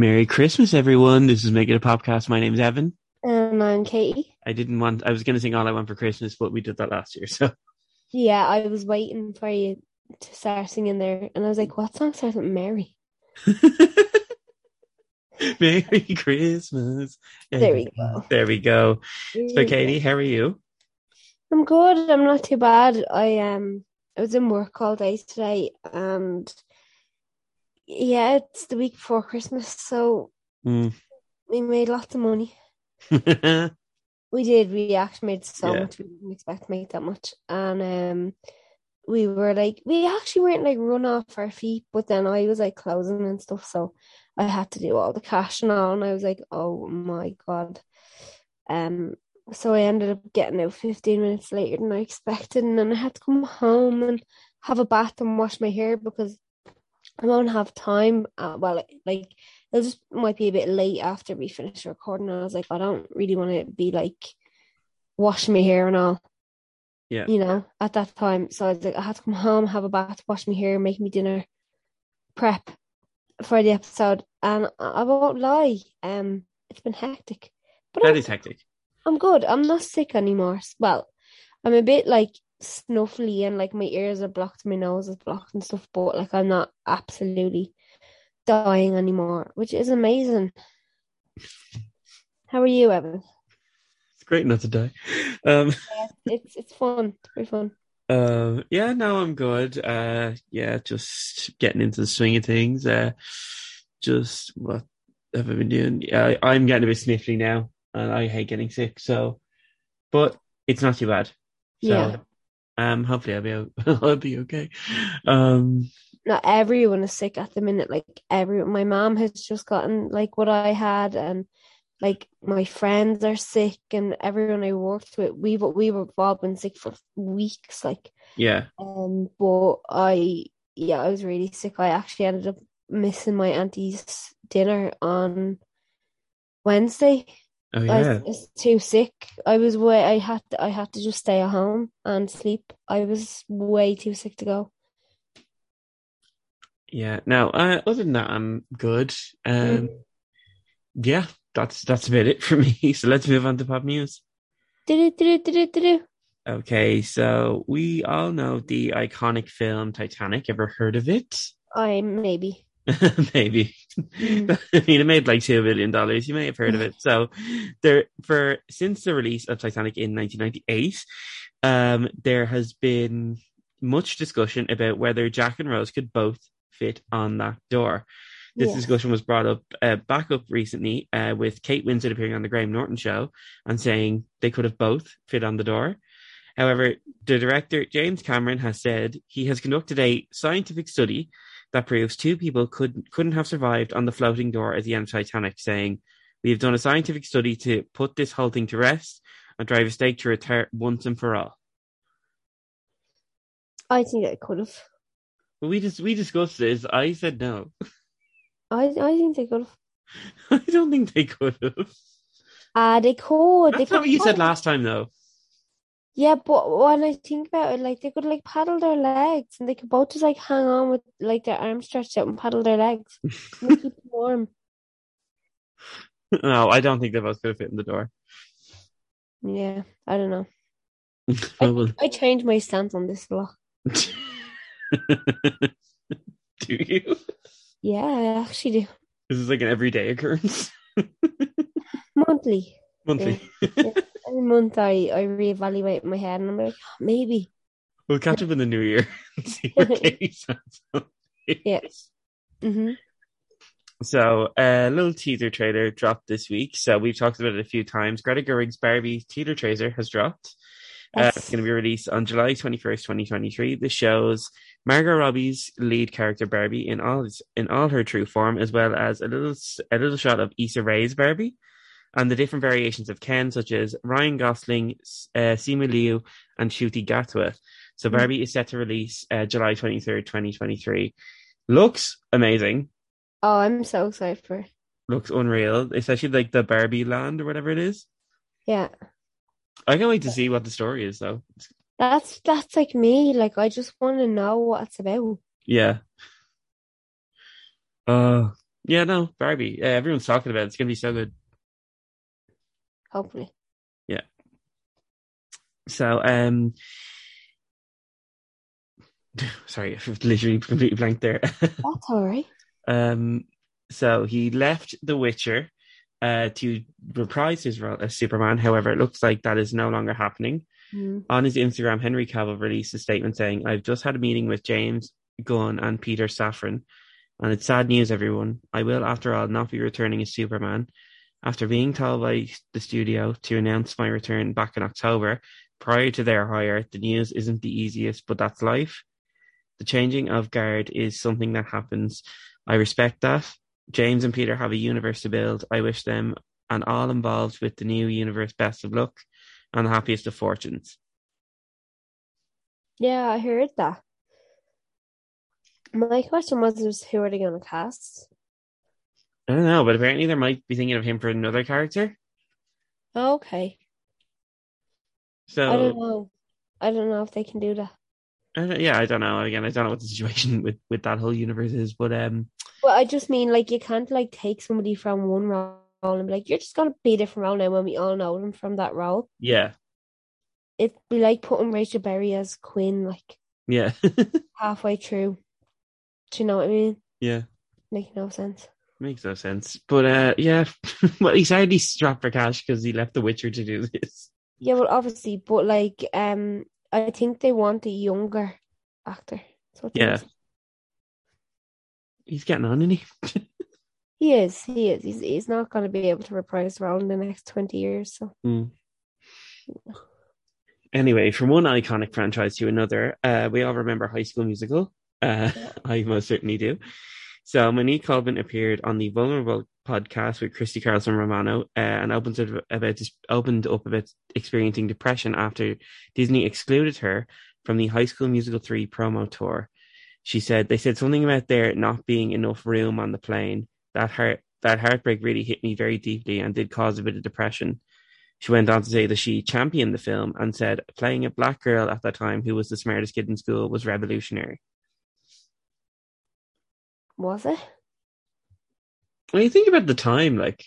Merry Christmas, everyone. This is Making a Podcast. My name's Evan. And I'm Katie. I didn't want, I was going to sing All I Want for Christmas, but we did that last year. So, Yeah, I was waiting for you to start singing there, and I was like, "What song starts with Mary?" Merry Christmas. There we go. There we go. So, There Katie, how are you? I'm good. I'm not too bad. I um, I was in work all day today, and yeah, it's the week before Christmas, so Mm. we made lots of money. We did. We actually made so Yeah. much. We didn't expect to make that much, and um, we were like, we actually weren't like run off our feet, but then I was like closing and stuff, so I had to do all the cash and all, and I was like, oh my god. Um, so I ended up getting out 15 minutes later than I expected, and then I had to come home and have a bath and wash my hair because I won't have time. Uh, well, like it just might be a bit late after we finish recording. I was like, I don't really want to be like washing my hair and all, yeah. you know, at that time. So I was like, I had to come home, have a bath, wash my hair, make me dinner, prep for the episode. And I won't lie, um, it's been hectic. But is hectic. I'm good. I'm not sick anymore. Well, I'm a bit like snuffly and like my ears are blocked, my nose is blocked and stuff, but like I'm not absolutely dying anymore, which is amazing. How are you, Evan? It's great not to die. Um, It's it's fun. It's very fun. uh, yeah, no, I'm good. Uh, yeah, just getting into the swing of things. Uh, just what have I been doing? Yeah, I, I'm getting a bit sniffly now, and I hate getting sick. So, but it's not too bad. So, Yeah. Um, hopefully I'll be I'll be okay. Um, Not everyone is sick at the minute. Like everyone, my mom has just gotten like what I had, and like my friends are sick, and everyone I worked with, we've we were all been sick for weeks. Like, yeah, um, but I, yeah, I was really sick. I actually ended up missing my auntie's dinner on Wednesday. Oh I yeah, was too sick. I was way. I had to. I had to just stay at home and sleep. I was way too sick to go. yeah. No, uh, other than that, I'm good. Um, Mm. yeah, that's that's about it for me. So let's move on to pop news. Okay, so we all know the iconic film Titanic. Ever heard of it? I maybe. Maybe. I mean, it made like two billion dollars. You may have heard of it. So, there for since the release of Titanic in 1998, um, there has been much discussion about whether Jack and Rose could both fit on that door. This Yeah. discussion was brought up uh, back up recently uh, with Kate Winslet appearing on the Graham Norton show and saying they could have both fit on the door. However, the director James Cameron has said he has conducted a scientific study that proves two people could couldn't have survived on the floating door at the end of Titanic, saying, "We have done a scientific study to put this whole thing to rest and drive a stake through it once and for all." I think I could have. We just we discussed this. I said no. I I think they could have. I don't think they could have. Ah, they could. They That's not could what you said last time, though. Yeah, but when I think about it, like they could like paddle their legs, and they could both just like hang on with like their arms stretched out and paddle their legs, keep them warm. No, I don't think they both could fit in the door. Yeah, I don't know. I. I changed my stance on this a lot. do you? Yeah, I actually do. This is like an everyday occurrence. Monthly. Monthly. Every month I, I reevaluate my head and I'm like, "Oh, maybe. We'll catch up in the new year and see where Katie stands. on it. Yeah. hmm So, a little teaser trailer dropped this week. So, we've talked about it a few times. Greta Gerwig's Barbie teaser trailer has dropped. Uh, it's going to be released on July 21st, 2023. This shows Margot Robbie's lead character Barbie in all in all her true form, as well as a little a little shot of Issa Rae's Barbie and the different variations of Ken, such as Ryan Gosling, uh, Simu Liu, and Ncuti Gatwa. So, Mm. Barbie is set to release uh, July 23rd, 2023. Looks amazing. Oh, I'm so excited for it. Looks unreal, especially like the Barbie land or whatever it is. Yeah. I can't wait to see what the story is, though. That's that's like me. Like I just want to know what it's about. Yeah. Uh, Yeah, no, Barbie. Uh, everyone's talking about it. It's gonna be so good. Hopefully. Yeah. So, um, sorry, I've literally completely blanked there. That's all right. um, so he left The Witcher uh, to reprise his role as Superman. However, it looks like that is no longer happening. Mm. On his Instagram, Henry Cavill released a statement saying, I've just had a meeting with James Gunn and Peter Safran, and it's sad news, everyone. I will, after all, not be returning as Superman. After being told by the studio to announce my return back in October, prior to their hire, the news isn't the easiest, but that's life. The changing of guard is something that happens. I respect that. James and Peter have a universe to build. I wish them and all involved with the new universe best of luck and the happiest of fortunes. Yeah, I heard that. My question was, was who are they going to cast? I don't know, but apparently they might be thinking of him for another character. Okay. So I don't know. I don't know if they can do that. I yeah, I don't know. Again, I don't know what the situation with with that whole universe is, but um, Well, I just mean like you can't like take somebody from one role and be like, you're just gonna be a different role now when we all know them from that role. yeah, It'd be like putting Rachel Berry as Quinn like yeah, halfway through. Do you know what I mean? yeah. Make no sense. Makes no sense. But uh, yeah, well, he's already strapped for cash because he left The Witcher to do this. Yeah, well obviously, but like um I think they want a younger actor. That's what they Yeah. He's getting on, isn't he? He is, he is. He's he's not gonna be able to reprise the role in the next twenty years, so Mm. Anyway, from one iconic franchise to another, uh, we all remember High School Musical. Uh, I most certainly do. So Monique Coleman appeared on the Vulnerable podcast with Christy Carlson Romano uh, and opened up about opened up about experiencing depression after Disney excluded her from the High School Musical 3 promo tour. She said they said something about there not being enough room on the plane. That heart that heartbreak really hit me very deeply and did cause a bit of depression. She went on to say that she championed the film and said playing a black girl at that time who was the smartest kid in school was revolutionary. Was it? When you think about the time, like,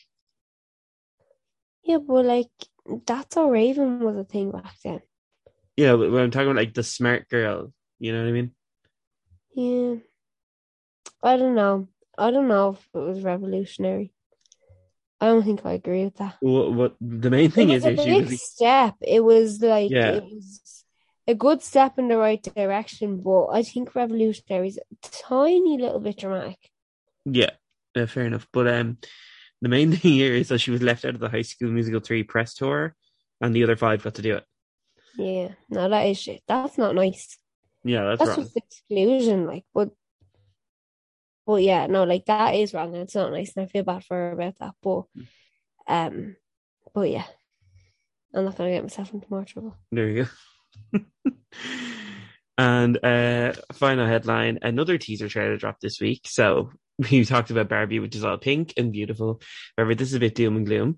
Yeah, but like that's how Raven was a thing back then. yeah, but when I'm talking about like the smart girl, you know what I mean? Yeah. I don't know. I don't know if it was revolutionary. I don't think I agree with that. What, what the main thing it is, was a big step. It was like Yeah. it was a good step in the right direction, but I think revolutionary is a tiny little bit dramatic. yeah, fair enough. But um, the main thing here is that she was left out of the High School Musical three press tour, and the other five got to do it. Yeah, no, that is shit. That's not nice. Yeah, that's, That's wrong. just exclusion, like, but, but yeah, no, like that is wrong, and it's not nice, and I feel bad for her about that. But, um, but yeah, I'm not gonna get myself into more trouble. There you go. and uh final headline, another teaser trailer dropped this week. So we talked about Barbie, which is all pink and beautiful. However, this is a bit doom and gloom.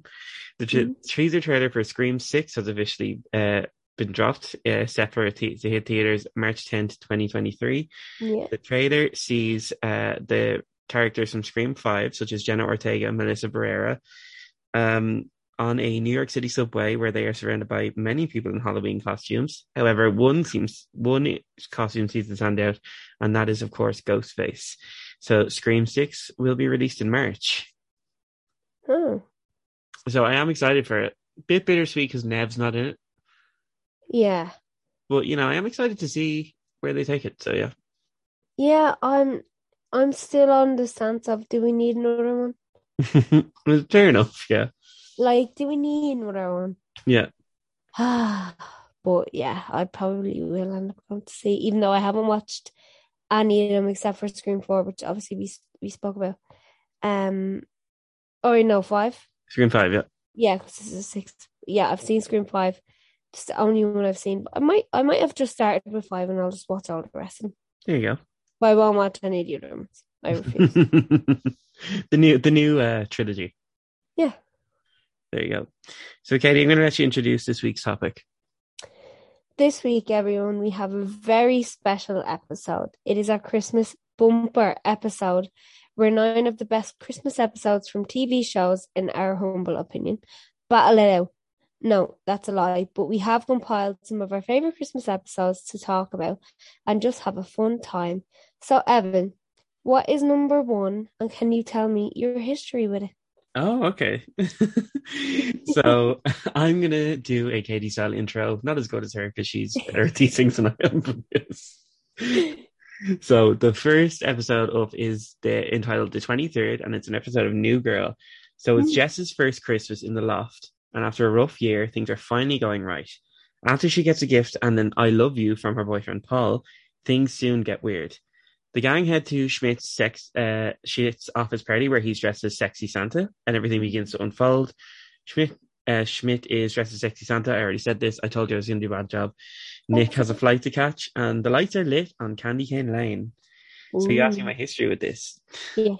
The tra- Mhm. teaser trailer for Scream 6 has officially uh, been dropped, uh, set for to hit theaters March 10th, 2023. Yeah, The trailer sees uh, the characters from Scream 5, such as Jenna Ortega and Melissa Barrera, um, on a New York City subway where they are surrounded by many people in Halloween costumes. However, one seems one costume seems to stand out, and that is, of course, Ghostface. So, Scream 6 will be released in March. oh, So, I am excited for it. Bit bittersweet because Nev's not in it, yeah, but you know, I am excited to see where they take it. So, yeah. yeah. I'm, I'm still on the stance of do we need another one? Fair enough. Yeah. Like, do we need another one? Yeah. but yeah, I probably will end up going to see, even though I haven't watched any of them except for Scream Four, which obviously we we spoke about. Um, or no, five. Scream 5, yeah. Yeah, because this is a six. Yeah, I've seen Scream Five. It's the only one I've seen. But I might, I might have just started with five, and I'll just watch all the rest of them. There you go. But I won't watch any of the other ones. I refuse. the new the new uh, trilogy. yeah. There you go. So, Katie, I'm going to let you introduce this week's topic. This week, everyone, we have a very special episode. It is our Christmas bumper episode were nine of the best Christmas episodes from TV shows, in our humble opinion. Battle it out. No, that's a lie, but we have compiled some of our favourite Christmas episodes to talk about and just have a fun time. So, Evan, what is number one, and can you tell me your history with it? Oh, okay. so I'm gonna do a Katie style intro, not as good as her because she's better at these things than I am. so the first episode up is the entitled the 23rd, and it's an episode of New Girl. So it's Mm. Jess's first Christmas in the loft, and after a rough year, things are finally going right. After she gets a gift and an I love you from her boyfriend Paul, things soon get weird. The gang head to Schmidt's sex uh, Schmidt's office party where he's dressed as sexy Santa, and everything begins to unfold. Schmidt uh, Schmidt is dressed as sexy Santa. I already said this. I told you I was going to do a bad job. Nick has a flight to catch, and the lights are lit on Candy Cane Lane. So you asked me my history with this. Yes.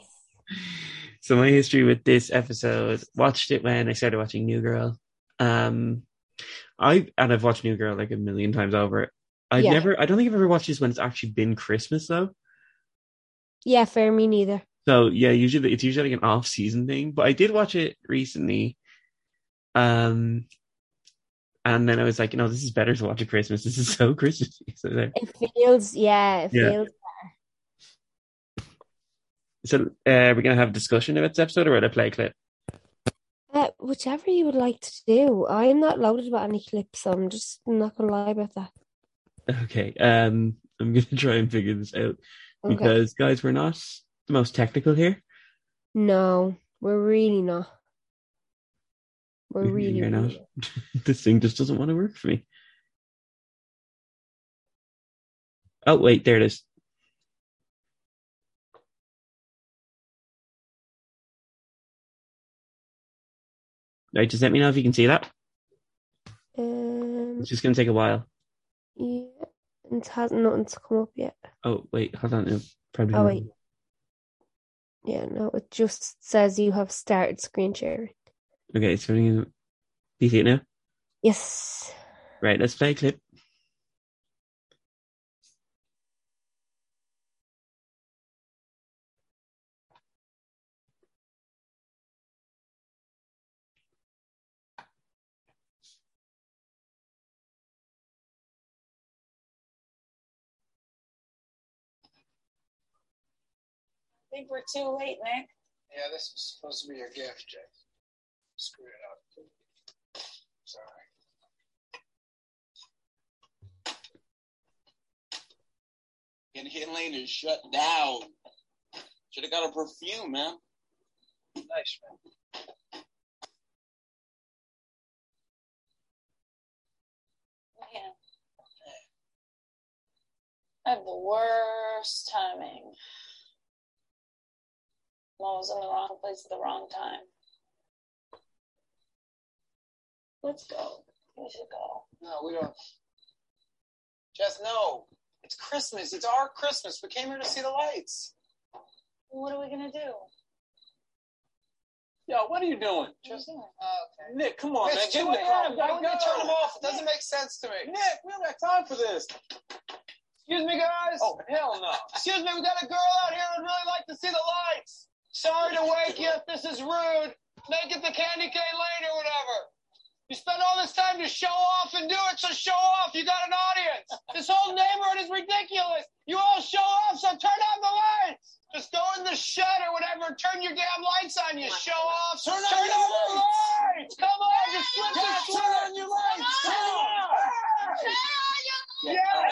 So my history with this episode, watched it when I started watching New Girl. Um, I and I've watched New Girl like a million times over. I've Yeah. never, I don't think I've ever watched this when it's actually been Christmas though. Yeah, fair me neither. So yeah, usually it's usually like an off-season thing. But I did watch it recently. Um, and then I was like, you know, this is better to watch at Christmas. This is so Christmassy. So there. It feels, yeah, it Yeah. feels. So uh, we're gonna have a discussion about this episode, or I play a clip? Uh, whichever you would like to do. I am not loaded about any clips, so I'm just not gonna lie about that. Okay. Um, I'm gonna try and figure this out Okay. because guys, we're not the most technical here. No, we're really not. We're really, really are not. this thing just doesn't want to work for me. Oh wait, there it is. Right, just let me know if you can see that. Um, It's just gonna take a while. yeah, it hasn't nothing to come up yet. Oh wait, hold on. Probably. Oh not. wait, yeah, no, it just says you have started screen sharing. Okay, so I'm do you see it now? Yes. Right, let's play a clip. Think we're too late, Nick. Yeah, this was supposed to be your gift, Jay. Screwed it up. Sorry. Candy Lane is shut down. Should have got a perfume, man. Nice, man. Man. I have the worst timing. I'm always in the wrong place at the wrong time. Let's go. We should go. No, we don't. Jess, no. It's Christmas. It's our Christmas. We came here to see the lights. What are we gonna do? Yo, what are you doing? Just, What uh, okay. Nick, come on, man. It's Get 2 in the car. Why would we go. turn them off? It doesn't make sense to me. Nick, we don't got time for this. Excuse me, guys. Oh, hell no. Excuse me, we got a girl out here who'd really like to see the lights. Sorry to wake you this is rude. Make it the candy cane lane or whatever. You spend all this time to show off and do it, so show off. You got an audience. This whole neighborhood is ridiculous. You all show off, so turn on the lights. Just go in the shed or whatever. Turn your damn lights on. You show off. Turn on turn your on the lights. lights. Come on, just flip the Yeah, switch. turn on your lights. Turn Turn on. on. Yes.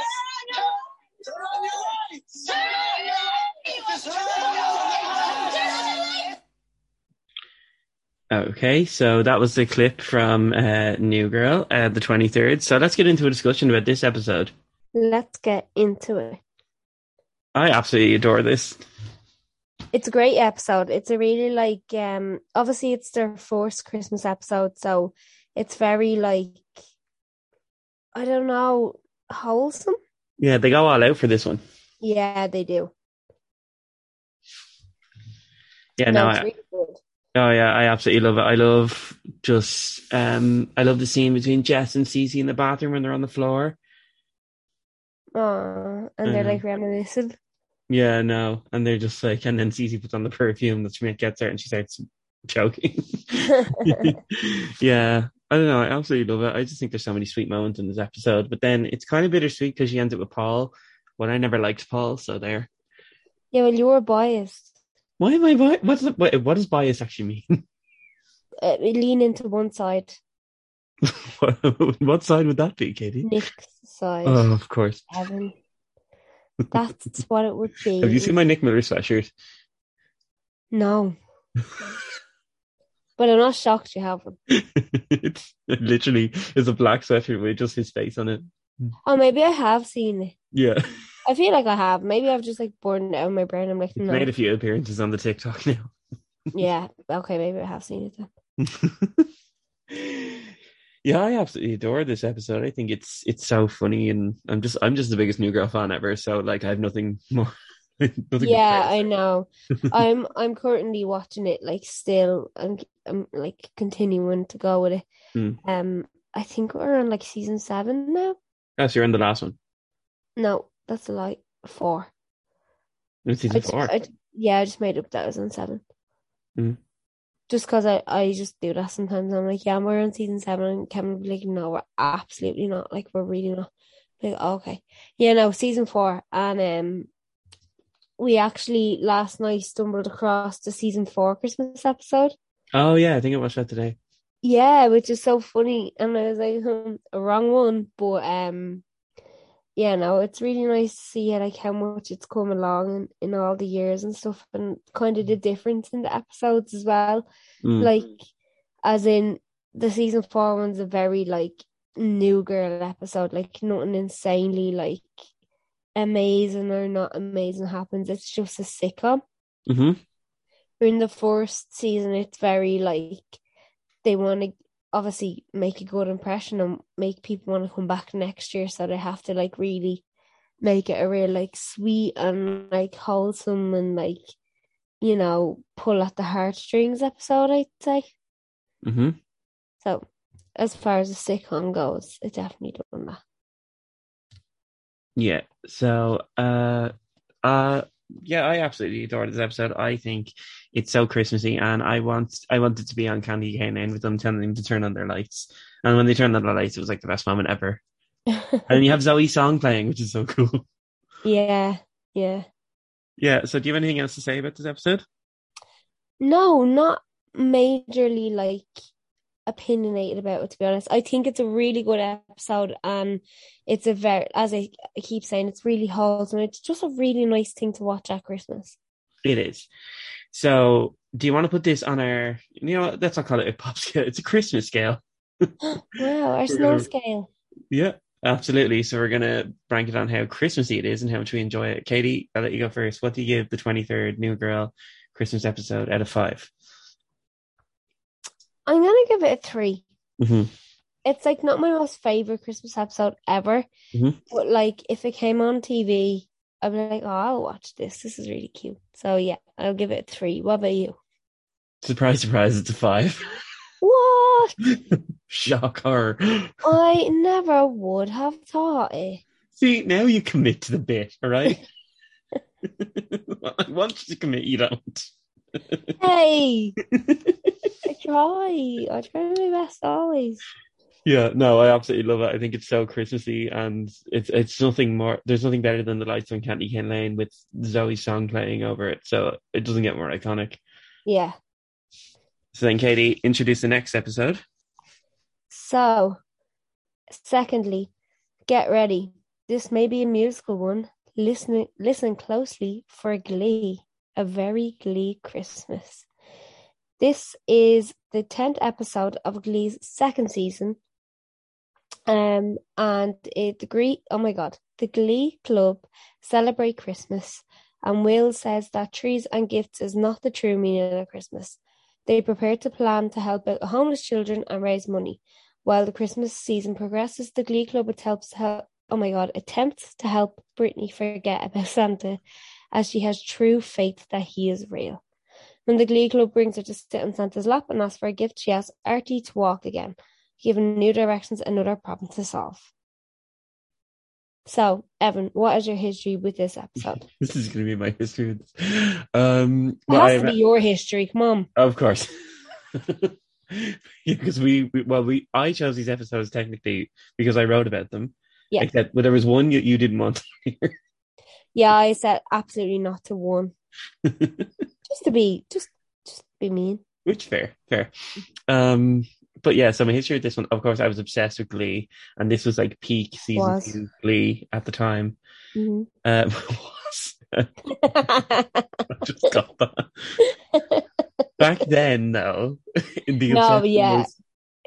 Turn on your lights. Turn on your lights. Turn on your lights. Okay, so that was the clip from uh, New Girl, uh, the 23rd. So let's get into a discussion about this episode. Let's get into it. I absolutely adore this. It's a great episode. It's a really like um obviously it's their first Christmas episode, so it's very like I don't know, wholesome. Yeah, they go all out for this one. Yeah, they do. Yeah, no, no, it's I, really good. Oh yeah, I absolutely love it. I love just, um, I love the scene between Jess and Cece in the bathroom when they're on the floor. Aw, and they're Mhm. like reminiscing. Yeah, no. And they're just like, and then Cece puts on the perfume that Schmidt gets her and she starts choking. yeah, I don't know. I absolutely love it. I just think there's so many sweet moments in this episode. But then it's kind of bittersweet because she ends up with Paul. But I never liked Paul, so there. Yeah, well, you were biased. Why am I bi- What's the, what, what does bias actually mean? Uh, lean into one side, what, what side would that be, Katie? Nick's side, Oh, of course. Evan. That's what it would be. Have you seen my Nick Miller sweatshirt? No. but I'm not shocked you have one. it's it literally is a black sweatshirt with just his face on it. Oh, maybe I have seen it. Yeah, I feel like I have. Maybe I've just like it out of my brain. I'm like, no. made a few appearances on the TikTok now. Yeah. Okay, maybe I have seen it then. yeah, I absolutely adore this episode. I think it's it's so funny, and I'm just I'm just the biggest New Girl fan ever. So like, I have nothing more. nothing Yeah. I know. I'm I'm currently watching it like still I'm I'm like continuing to go with it. Hmm. Um I think we're on like season seven now. Oh, so you're in the last one. No, that's a lie. Four. It's I season just- four. I- yeah, I just made up that was on seven. Hmm. Just because I, I just do that sometimes. I'm like, yeah, we're on season seven, and Kevin will be like, no, we're absolutely not. Like, we're really not. Like, oh, okay, yeah, no, season four, and um, we actually last night stumbled across the season four Christmas episode. Oh yeah, I think I watched that today. Yeah, which is so funny, and I was like, hmm, a wrong one, but um, yeah, no, it's really nice to see like how much it's come along in, in all the years and stuff, and kind of the difference in the episodes as well. Mm. Like, as in the season four one's a very like new girl episode, like nothing insanely like amazing or not amazing happens. It's just a sitcom. hmm In the first season, it's very like they want to obviously make a good impression and make people want to come back next year, so they have to like really make it a real like sweet and like wholesome and like you know pull at the heartstrings episode. I'd say. hmm So, as far as the sitcom goes, it definitely done that. Yeah. So, uh, uh, yeah, I absolutely adore this episode. I think it's so Christmassy, and I want, I wanted to be on Candy Cane Lane with them, telling them to turn on their lights. And when they turned on the lights, it was like the best moment ever. And then you have Zooey's song playing, which is so cool. yeah, yeah. Yeah. So, do you have anything else to say about this episode? No, not majorly like opinionated about it. To be honest, I think it's a really good episode, and it's a very, as I I keep saying, it's really wholesome. It's just a really nice thing to watch at Christmas. It is. So, do you want to put this on our? You know, what, let's not call it a pop scale. It's a Christmas scale. Wow, our snow gonna- scale. Yeah, absolutely. So we're gonna rank it on how Christmassy it is and how much we enjoy it. Katie, I'll let you go first. What do you give the twenty third New Girl Christmas episode out of five? I'm gonna give it a three. Mm-hmm. It's like not my most favorite Christmas episode ever, Mhm. but like if it came on TV, I'd be like, oh, I'll watch this. This is really cute. So yeah, I'll give it a three. What about you? Surprise, surprise, it's a five. What? Shocker. I never would have thought it. See, now you commit to the bit, all right? I want you to commit, you don't. Hey, I try. I try my best always. Yeah, no, I absolutely love it. I think it's so Christmassy, and it's it's nothing more. There's nothing better than the lights on Candy Cane Lane with Zooey's song playing over it. So it doesn't get more iconic. Yeah. So then, Katie, introduce the next episode. So, secondly, get ready. This may be a musical one. Listen, listen closely for Glee, a very Glee Christmas. This is the tenth episode of Glee's second season. Um, and it the Glee, oh my god, the Glee Club celebrate Christmas, and Will says that trees and gifts is not the true meaning of Christmas. They prepare to plan to help out homeless children and raise money. While the Christmas season progresses, the Glee Club attempts to help, oh my god, attempts to help Brittany forget about Santa as she has true faith that he is real. When the Glee Club brings her to sit on Santa's lap and asks for a gift, she asks Artie to walk again, given new directions and another problem to solve. So, Evan, what is your history with this episode? This is going to be my history. with this. Um, It has I- to be your history. Come on. Of course. yeah, because we, we well we I chose these episodes technically because I wrote about them. Yeah. Except well, there was one you, you didn't want to hear. Yeah, I said absolutely not to one. Just to be, just, just be mean. Which fair, fair. Um but yeah, so my history with this one, of course, I was obsessed with Glee, and this was like peak season Was. two Glee at the time. Mhm. Uh, was. I just got that. Back then, though, in the No, yeah. was-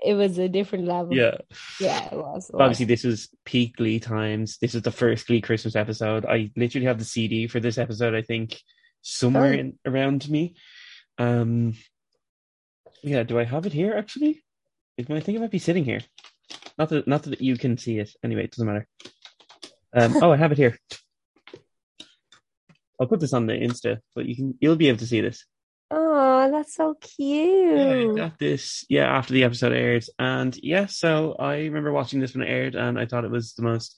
it was a different level. yeah. yeah, it was. it obviously, was. this was peak Glee times. This was the first Glee Christmas episode. I literally have the CD for this episode. I think somewhere Oh. in, around me. Um, yeah. Do I have it here? Actually, I think it might be sitting here. Not that, not that you can see it. Anyway, it doesn't matter. Um, oh, I have it here. I'll put this on the Insta, but you can you'll be able to see this. Oh, that's so cute. Yeah, I got this. Yeah, after the episode aired, and yeah, so I remember watching this when it aired, and I thought it was the most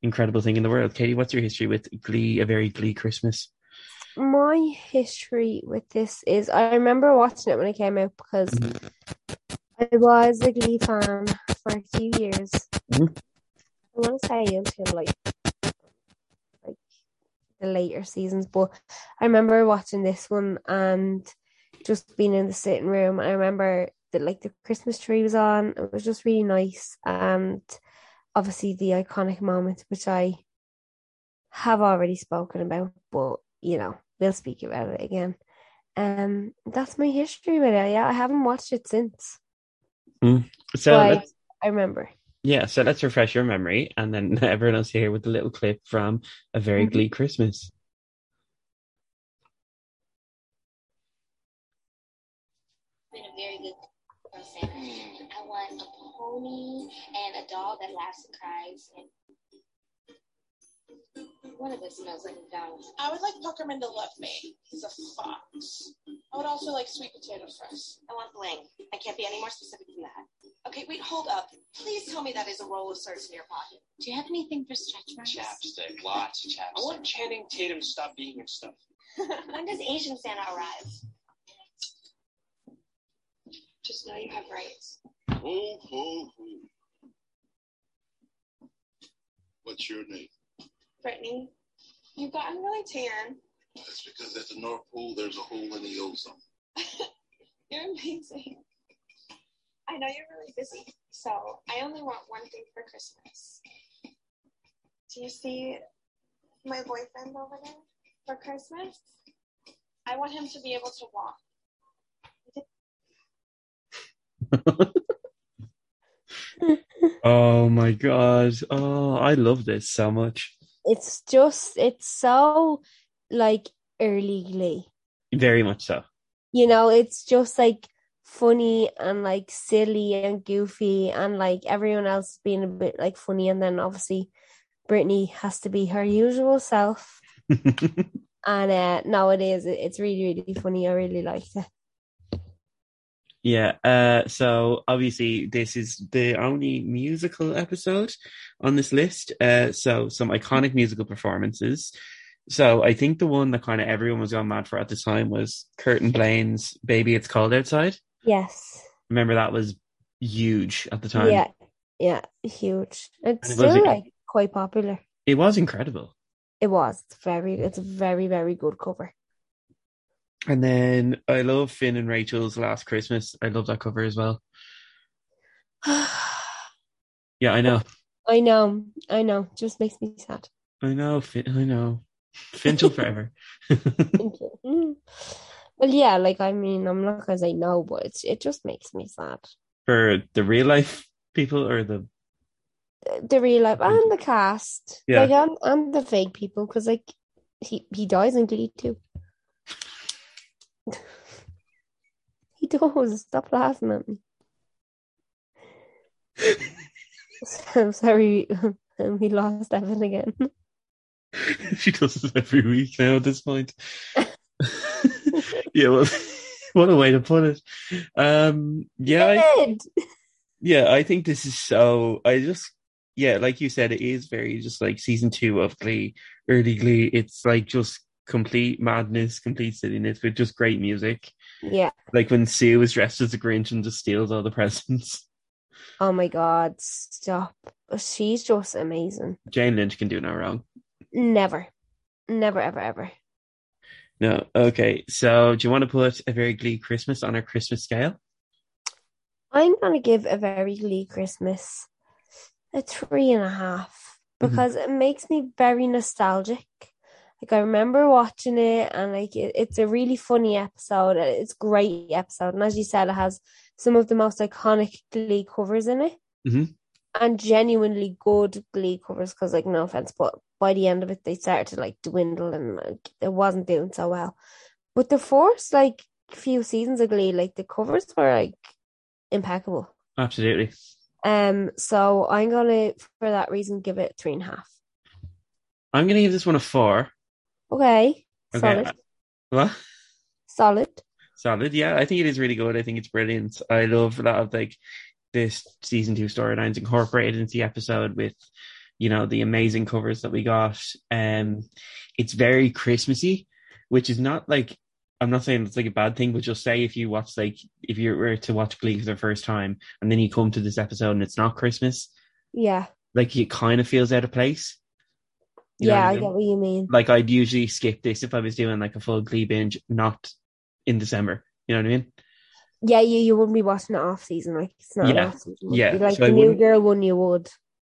incredible thing in the world. Katie, what's your history with Glee? A very Glee Christmas. My history with this is I remember watching it when it came out because I was a Glee fan for a few years. Mhm. I want to say until like like the later seasons, but I remember watching this one and just being in the sitting room. I remember that like the Christmas tree was on. It was just really nice, and obviously the iconic moment, which I have already spoken about, but you know we'll speak about it again. Um, that's my history with it. Yeah, I haven't watched it since. So but let's, I remember. yeah, so let's refresh your memory, and then everyone else here with a little clip from a very Mhm. Glee Christmas. Been a very good person. I want a pony and a dog that laughs and cries. And one of us smells like McDonald's. I would like Puckerman to love me. He's a fox. I would also like sweet potato fries. I want bling. I can't be any more specific than that. Okay, wait, hold up. Please tell me that is a roll of certs in your pocket. Do you have anything for stretch marks? Chapstick, lots of chapstick. I want chapstick. Channing Tatum to stop being and stuff. when does Asian Santa arrive? Just know you have rights. Ho, ho, ho. What's your name? Brittany, you've gotten really tan. That's because at the North Pole there's a hole in the ozone. You're amazing. I know you're really busy, so I only want one thing for Christmas. Do you see my boyfriend over there for Christmas? I want him to be able to walk. Oh my god! Oh, I love this so much. It's just it's so like early Glee. Very much so. You know, it's just like funny and like silly and goofy and like everyone else being a bit like funny and then obviously Brittany has to be her usual self. And uh no it is it's really, really funny. I really liked it. Yeah, uh, so obviously this is the only musical episode on this list. Uh, so some iconic musical performances. So I think the one that kind of everyone was going mad for at the time was Kurt and Blaine's "Baby It's Cold Outside." Yes. Remember that was huge at the time. Yeah. Yeah. Huge. It's it was still a- like quite popular. it was incredible. It was. Very it's a very, very good cover. And then I love Finn and Rachel's "Last Christmas." I love that cover as well. Yeah, I know, I know, I know. Just makes me sad. I know, Finn, I know. Finchel forever. Mm. Well, yeah, like I mean, I'm not gonna say no, but it's, it just makes me sad. For the real life people or the The real life and the cast, Yeah. like and, and the fake people, because like he he dies in Glee too. He does. Stop laughing at me. I'm sorry, we lost Evan again. she does this every week now at this point. yeah, well, what a way to put it. Um, yeah, I, yeah, I think this is so. I just, yeah, like you said, it is very just like season two of Glee, early Glee. It's like just complete madness, complete silliness with just great music. Yeah. Like when Sue is dressed as a Grinch and just steals all the presents. Oh my God, stop. She's just amazing. Jane Lynch can do no wrong. Never. Never, ever, ever. No, okay. So, do you want to put a very Glee Christmas on our Christmas scale? I'm going to give a very Glee Christmas a three and a half mm-hmm. because it makes me very nostalgic. Like, I remember watching it, and like, it, it's a really funny episode. It's a great episode. And as you said, it has some of the most iconic Glee covers in it. Mhm. And genuinely good Glee covers because, like, no offense, but by the end of it, they started to like dwindle and like, it wasn't doing so well. But the first, like, few seasons of Glee, like, the covers were like impeccable. Absolutely. Um, so I'm gonna, for that reason, give it three and a half. I'm going to give this one a four. Okay, Okay. solid, What? solid. Solid. Yeah, I think it is really good. I think it's brilliant. I love a lot of like this season two storylines incorporated into the episode with, you know, the amazing covers that we got. Um, it's very Christmassy, which is not like I'm not saying it's like a bad thing, but just say if you watch like if you were to watch Glee for the first time and then you come to this episode and it's not Christmas, Yeah, like it kind of feels out of place. You know yeah, I mean? get what you mean. like I'd usually skip this if I was doing like a full Glee binge, not in December. You know what I mean? Yeah, you you wouldn't be watching it off season, like it's not Yeah, off season. yeah, Like so I the new wouldn't- girl one, you would.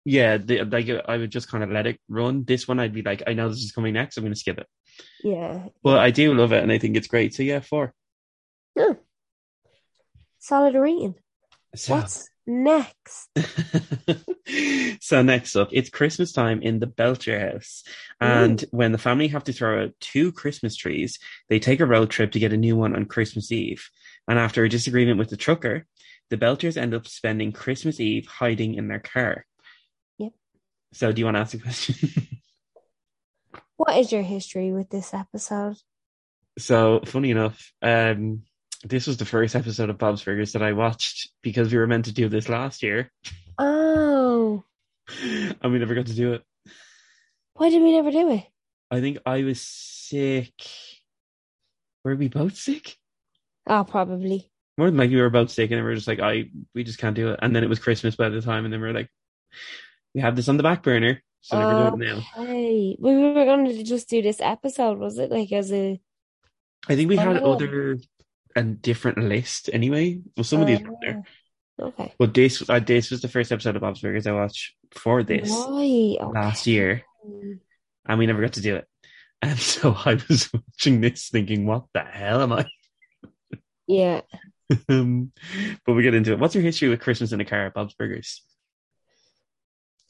Yeah, the, like I would just kind of let it run. This one, I'd be like, I know this is coming next. I'm going to skip it. Yeah, But I do love it, and I think it's great. So yeah, four. yeah. Solid rating. So, What's next? so next up, it's Christmas time in the Belcher house, and when the family have to throw out two Christmas trees, they take a road trip to get a new one on Christmas Eve. And after a disagreement with the trucker, the Belchers end up spending Christmas Eve hiding in their car. Yep. So, do you want to ask a question? What is your history with this episode? So, funny enough, um, this was the first episode of Bob's Burgers that I watched because we were meant to do this last year, Oh, and we never got to do it. why did we never do it? I think I was sick. Were we both sick? Oh, probably. More than likely, we were both sick, and we were just like, "I, we just can't do it." And then it was Christmas by the time, and then we were like, "We have this on the back burner, so never do it now." Okay, we were going to just do this episode. Was it like as a? I think we had Oh. other a different list anyway. Well, some of these were there, Oh, Okay. but this, uh, this was the first episode of Bob's Burgers I watched for this. Right. last year, and we never got to do it. And so I was watching this thinking, what the hell am I? Yeah. Um, but we get into it. What's your history with Christmas in a car at Bob's Burgers?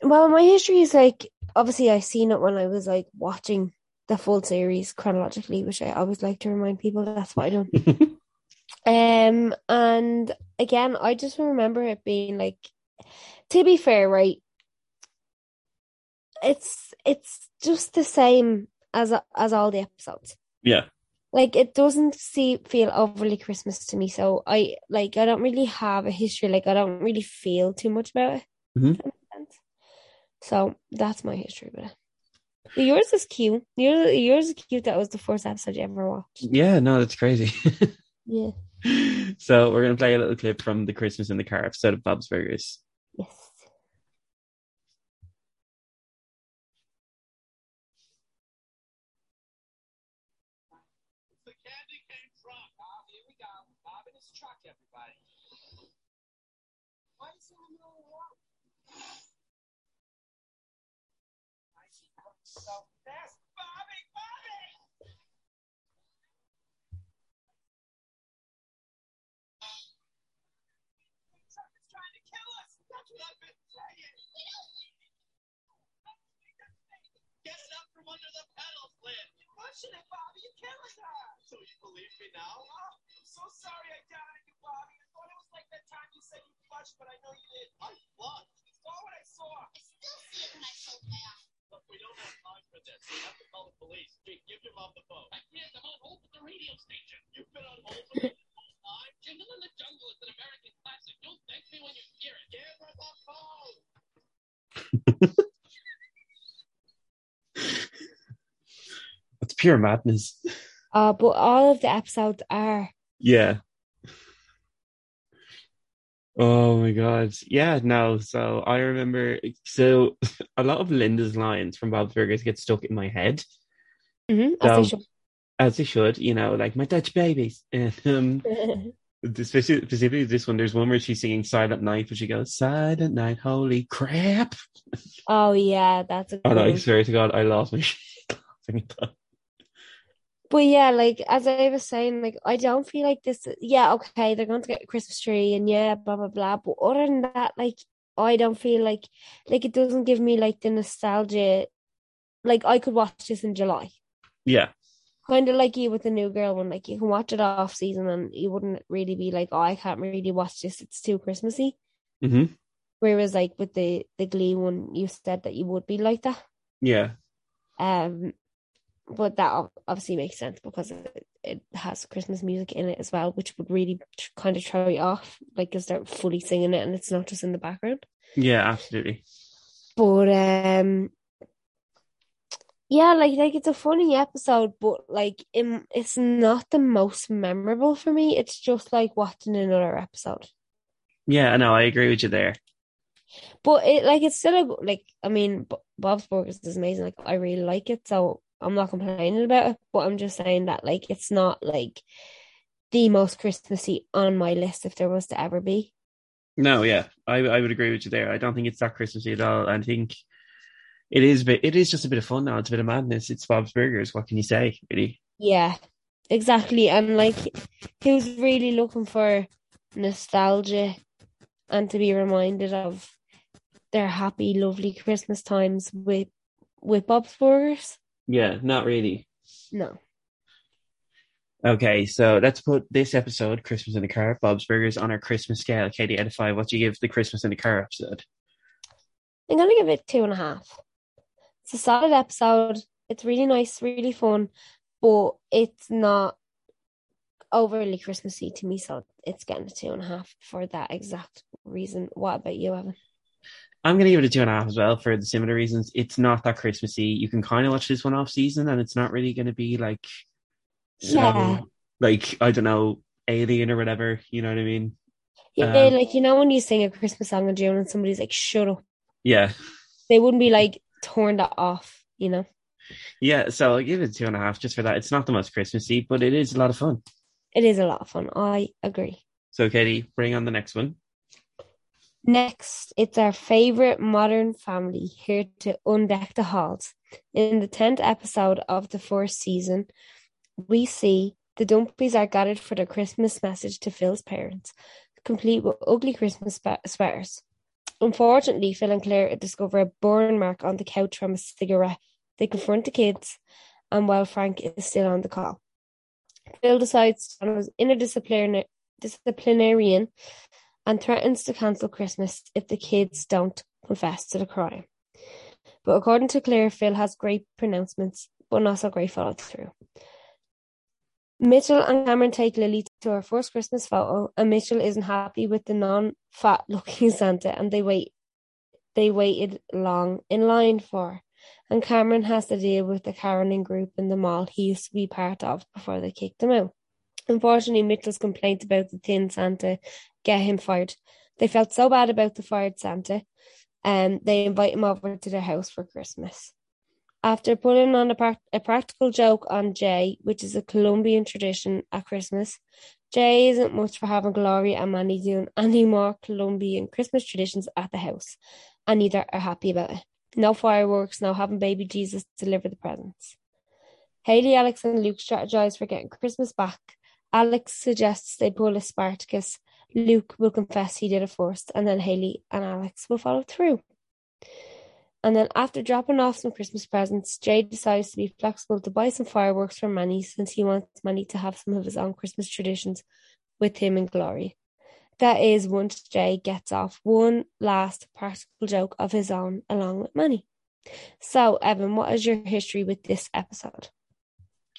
Well, my history is like obviously I seen it when I was like watching the full series chronologically, which I always like to remind people that's what I done. Um, and again, I just remember it being like, to be fair, right? It's it's just the same as as all the episodes. yeah. Like it doesn't see feel overly Christmas to me, so I like I don't really have a history. Like I don't really feel too much about it. Mhm. If that makes sense. So that's my history with it. But yours is cute. Yours yours is cute. That was the first episode you ever watched. Yeah, no, that's crazy. Yeah. So we're going to play a little clip from the Christmas in the car episode of Bob's Burgers. Yes. The candy cane truck. Ah, here we go. Bob in his truck, everybody. Why is he in the middle of the road? Why is he going so fast? Bobby, Bobby! The truck is trying to kill us. That's what I've been saying. Get it up from under the pedals, Lynn. You're pushing it, Bobby. You're killing her. So you believe me now? Oh, I'm so sorry I doubted you, Bobby. I thought it was like that time you said you flushed, but I know you did. I flushed. You saw what I saw. I still see it when I so fast. Look, we don't have time for this. We have to call the police. Jake, give your mom the phone. I can't. I'm on hold with the radio station. You've been on hold it the whole time? Jingle in the Jungle is an American classic. You'll thank me when you hear it. Give her the phone. Pure madness. Uh, but all of the episodes are. Yeah. Oh my god. Yeah, no. So I remember so a lot of Linda's lines from Bob's Burgers get stuck in my head. Mhm, as they So- As they should, you know, like my Dutch babies. And um should. especially specifically this one, there's one where she's singing Silent Night, but she goes, Silent Night, holy crap. oh yeah, that's a good And I one. swear to God, I lost my shit laughing at that. But yeah, like as I was saying, like I don't feel like this. Yeah, okay, they're going to get a Christmas tree, and yeah, blah blah blah. But other than that, like I don't feel like like it doesn't give me like the nostalgia. Like I could watch this in July, Yeah. kind of like you with the new girl one. Like you can watch it off season, and you wouldn't really be like, oh, I can't really watch this. It's too Christmassy. hmm Whereas like with the the Glee one, you said that you would be like that. Yeah. Um, but that obviously makes sense because it, it has Christmas music in it as well, which would really kind of throw you off, like because they're fully singing it and it's not just in the background. Yeah, absolutely. But um, yeah, like like it's a funny episode, but like im it's not the most memorable for me. It's just like watching another episode. Yeah, no, I agree with you there. But it like it's still a like I mean Bob's Burgers is amazing. Like I really like it, so I'm not complaining about it. But I'm just saying that like it's not like the most Christmassy on my list if there was to ever be. No, yeah, I I would agree with you there. I don't think it's that Christmassy at all. I think it is a bit. It is just a bit of fun now. It's a bit of madness. It's Bob's Burgers. What can you say, really? Yeah, exactly. And like who's really looking for nostalgia and to be reminded of their happy, lovely Christmas times with with Bob's Burgers? Yeah, not really. No. Okay, so let's put this episode, Christmas in the Car, Bob's Burgers, on our Christmas scale. Katie, out of five, what do you give the Christmas in the Car episode? I'm gonna give it two and a half. It's a solid episode. It's really nice, really fun, but it's not overly Christmassy to me, so it's getting a two and a half for that exact reason. What about you, Evan? I'm going to give it a two and a half as well for the similar reasons. It's not that Christmassy. You can kind of watch this one off season, and it's not really going to be like, Yeah. like I don't know, Alien or whatever. You know what I mean? Yeah, Um, like you know when you sing a Christmas song in June and somebody's like, "Shut up," Yeah, they wouldn't be like torn that off, you know? yeah. So I'll give it a two and a half just for that. It's not the most Christmassy, but it is a lot of fun. It is a lot of fun. I agree. So Katie, bring on the next one. Next, it's our favorite modern family here to undeck the halls. In the 10th episode of the fourth season, we see the Dunphys are gathered for their Christmas message to Phil's parents, complete with ugly Christmas sweaters. Unfortunately, Phil and Claire discover a burn mark on the couch from a cigarette. They confront the kids, and while Frank is still on the call, Phil decides on his interdisciplinary disciplinarian and threatens to cancel Christmas if the kids don't confess to the crime. But according to Claire, Phil has great pronouncements, but not so great follow through. Mitchell and Cameron take Lily to her first Christmas photo, and Mitchell isn't happy with the non-fat looking Santa, and they wait. They waited long in line for, and Cameron has to deal with the caroling group in the mall he used to be part of before they kicked him out. Unfortunately, Mitchell's complaints about the thin Santa get him fired. They felt so bad about the fired Santa, and they invite him over to their house for Christmas. After putting on a, prac- a practical joke on Jay, which is a Colombian tradition at Christmas, Jay isn't much for having Gloria and Manny doing any more Colombian Christmas traditions at the house, and neither are happy about it. No fireworks, no having baby Jesus deliver the presents. Haley, Alex, and Luke strategize for getting Christmas back. Alex suggests they pull a Spartacus. Luke will confess he did it first, and then Haley and Alex will follow through. And then after dropping off some Christmas presents, Jay decides to be flexible to buy some fireworks for Manny since he wants Manny to have some of his own Christmas traditions with him and Gloria. That is once Jay gets off one last practical joke of his own along with Manny. So, Evan, what is your history with this episode?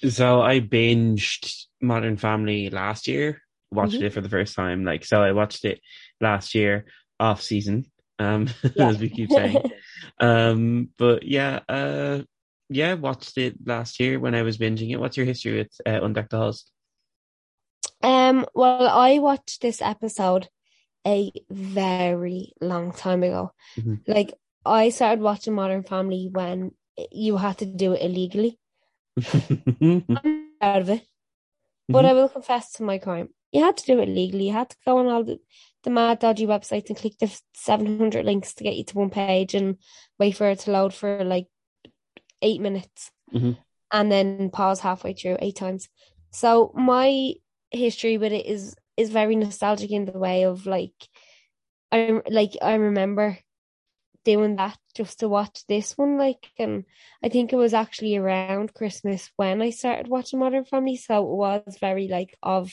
So I binged Modern Family last year, watched Mhm. it for the first time. Like, so I watched it last year off season, um, Yeah. as we keep saying. um, but yeah, uh, yeah, watched it last year when I was binging it. What's your history with uh, Undeck the Halls? Um, well, I watched this episode a very long time ago. Mhm. Like I started watching Modern Family when you had to do it illegally. I'm of it. But Mhm. I will confess to my crime. You had to do it legally. You had to go on all the, the mad dodgy websites and click the 700 links to get you to one page and wait for it to load for like eight minutes Mhm. and then pause halfway through eight times. So my history with it is is very nostalgic in the way of like I like I remember doing that just to watch this one like and I think it was actually around Christmas when I started watching Modern Family so it was very like of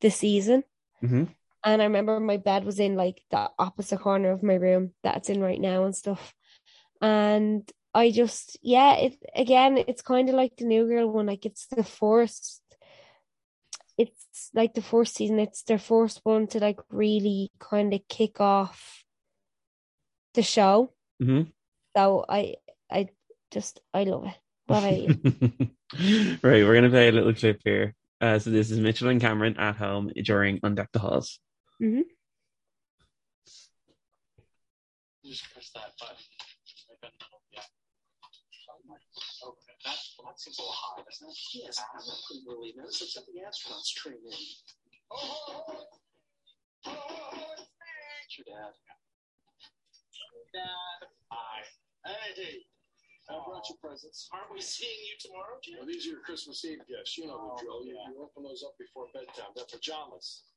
the season hmm and I remember my bed was in like the opposite corner of my room that it's in right now and stuff. And I just yeah, it again it's kind of like the New Girl one, like it's the first it's like the first season, it's their first one to like really kind of kick off the show. hmm So I I just I love it. What about right, we're gonna play a little clip here. Uh, so this is Mitchell and Cameron at home during Undeck the Halls. Just press that button. Right button, yeah. Oh my, okay, that, well, that seems a little high, doesn't it? Yes, I'm not pretty early. Now, this looks like the astronauts train in. It's your dad. Dad. Hi. Hey, I brought you presents. Aren't we seeing you tomorrow, Jim? Well, these are your Christmas Eve gifts. You know Oh, the drill. You, yeah. you open those up before bedtime. They're pajamas.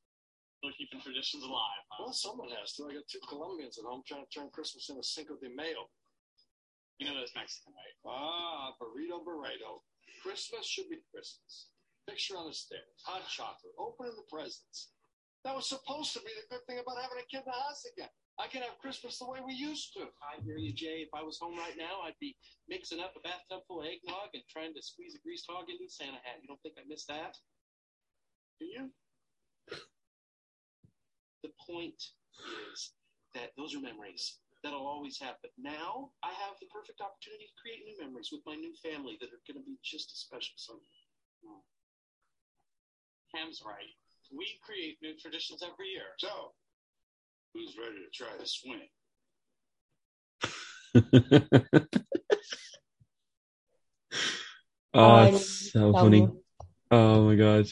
We're keeping traditions alive, huh? Well, someone has to. I got two Colombians at home trying to turn Christmas into Cinco de Mayo. You know that's Mexican, right? Ah, burrito, burrito. Christmas should be Christmas. Picture on the stairs, hot chocolate, opening the presents. That was supposed to be the good thing about having a kid in the house again. I can have Christmas the way we used to. I hear you, Jay. If I was home right now, I'd be mixing up a bathtub full of eggnog and trying to squeeze a greased hog into Santa hat. You don't think I missed that? Do you? The point is that those are memories that I'll always happen. Now I have the perfect opportunity to create new memories with my new family that are going to be just as special someday. Hmm. Cam's right. We create new traditions every year. So, who's ready to try to swing? oh, it's so funny. Oh my god.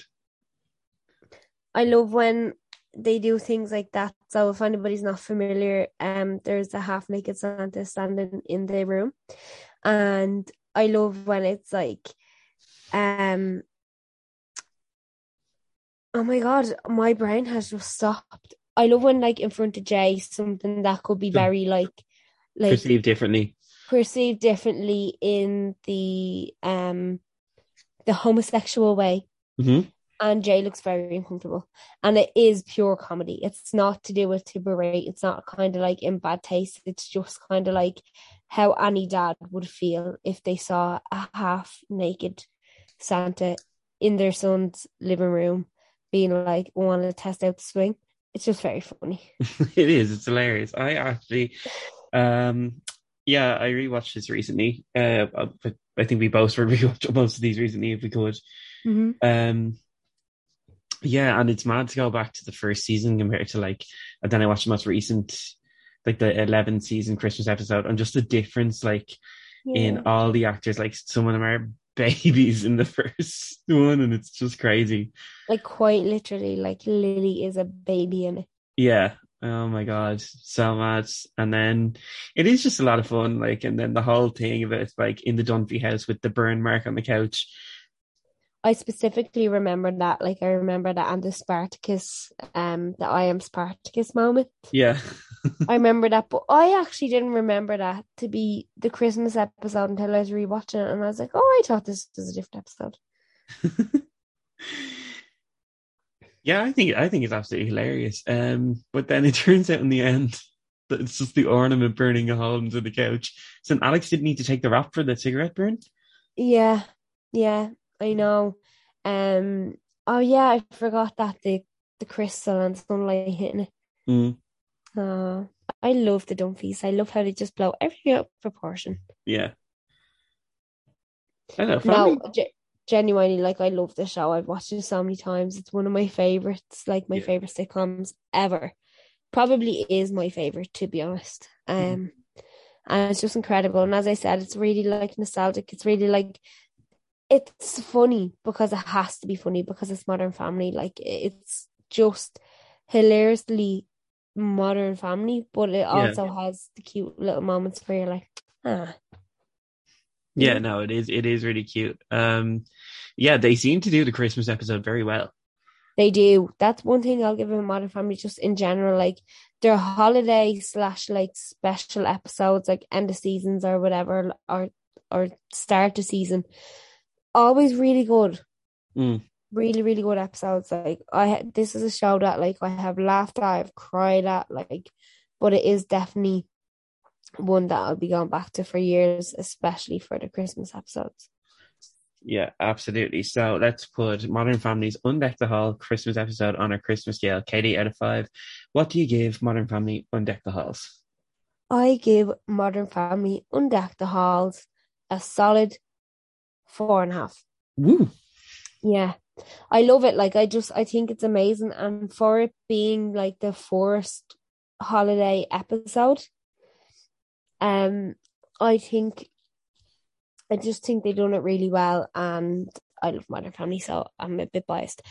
I love when they do things like that. So if anybody's not familiar, um, there's a half naked Santa standing in the room, and I love when it's like, um, oh my god, my brain has just stopped. I love when like in front of Jay something that could be very like, like Perceived differently. perceived differently in the um the homosexual way hmm and Jay looks very uncomfortable. And it is pure comedy. It's not to do with to berate. It's not kind of like in bad taste. It's just kind of like how any dad would feel if they saw a half naked Santa in their son's living room being like, want to test out the swing. It's just very funny. it is. It's hilarious. I actually, um, yeah, I rewatched this recently. Uh, but I think we both were rewatch most of these recently if we could. Mm-hmm. Um, yeah, and it's mad to go back to the first season compared to like, and then I watched the most recent, like the 11th season Christmas episode, and just the difference, like in all the actors, like some of them are babies in the first one, and it's just crazy. like quite literally, like Lily is a baby in it. Yeah. Oh my god, so much. And then it is just a lot of fun. Like, and then the whole thing of it, like in the Dunphy house with the burn mark on the couch. I specifically remember that, like I remember that and the Spartacus, um, the I am Spartacus moment. Yeah. I remember that, but I actually didn't remember that to be the Christmas episode until I was rewatching it, and I was like, "Oh, I thought this was a different episode." yeah, I think I think it's absolutely hilarious. Um, but then it turns out in the end that it's just the ornament burning a hole into the couch. So Alex didn't need to take the wrap for the cigarette burn. Yeah, yeah, I know. Um, oh yeah, I forgot that the the crystal and sunlight hitting it. Mm, Uh, I love the Dunphys. I love how they just blow everything out of proportion. yeah. I know. No, genuinely, like I love the show. I've watched it so many times. It's one of my favorites, like my Yeah. favorite sitcoms ever. Probably is my favorite, to be honest. Um, Mm-hmm. and it's just incredible. And as I said, it's really like nostalgic. It's really like it's funny because it has to be funny because it's Modern Family. Like it's just hilariously Modern Family, but it also has the cute little moments where you're like, ah, yeah, no, it is. It is really cute. Um, yeah, they seem to do the Christmas episode very well. They do. That's one thing I'll give a Modern Family just in general. Like their holiday slash like special episodes, like end of seasons or whatever, or or start the season, always really good. Mm. Really, really good episodes. Like I, ha- this is a show that like I have laughed at, I've cried at, like, but it is definitely one that I'll be going back to for years, especially for the Christmas episodes. Yeah, absolutely. So let's put Modern Family's Undeck the Hall Christmas episode on our Christmas scale. Katie, out of five, what do you give Modern Family Undeck the Halls? I give Modern Family Undeck the Halls a solid four and a half. Woo! Yeah. I love it. Like I just I think it's amazing and for it being like the first holiday episode, um I think I just think they've done it really well and I love Modern Family so I'm a bit biased.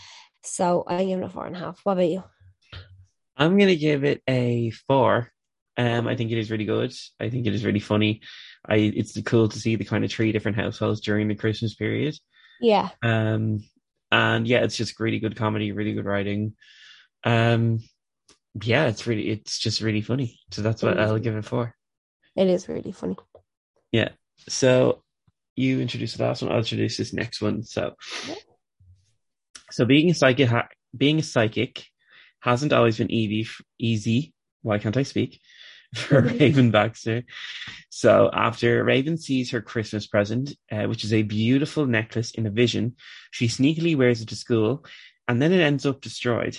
So I give it a four and a half. What about you? I'm gonna give it a four. Um, I think it is really good. I think it is really funny. I it's cool to see the kind of three different households during the Christmas period. Yeah. Um, and yeah, it's just really good comedy, really good writing. Um, yeah, it's really, it's just really funny. So that's what I'll give it for. It is really funny. Yeah. So you introduced the last one. I'll introduce this next one. So, so being a psychic, ha- being a psychic hasn't always been easy. Easy. Why can't I speak? For Raven Baxter. So after Raven sees her Christmas present, uh, which is a beautiful necklace in a vision, she sneakily wears it to school, and then it ends up destroyed.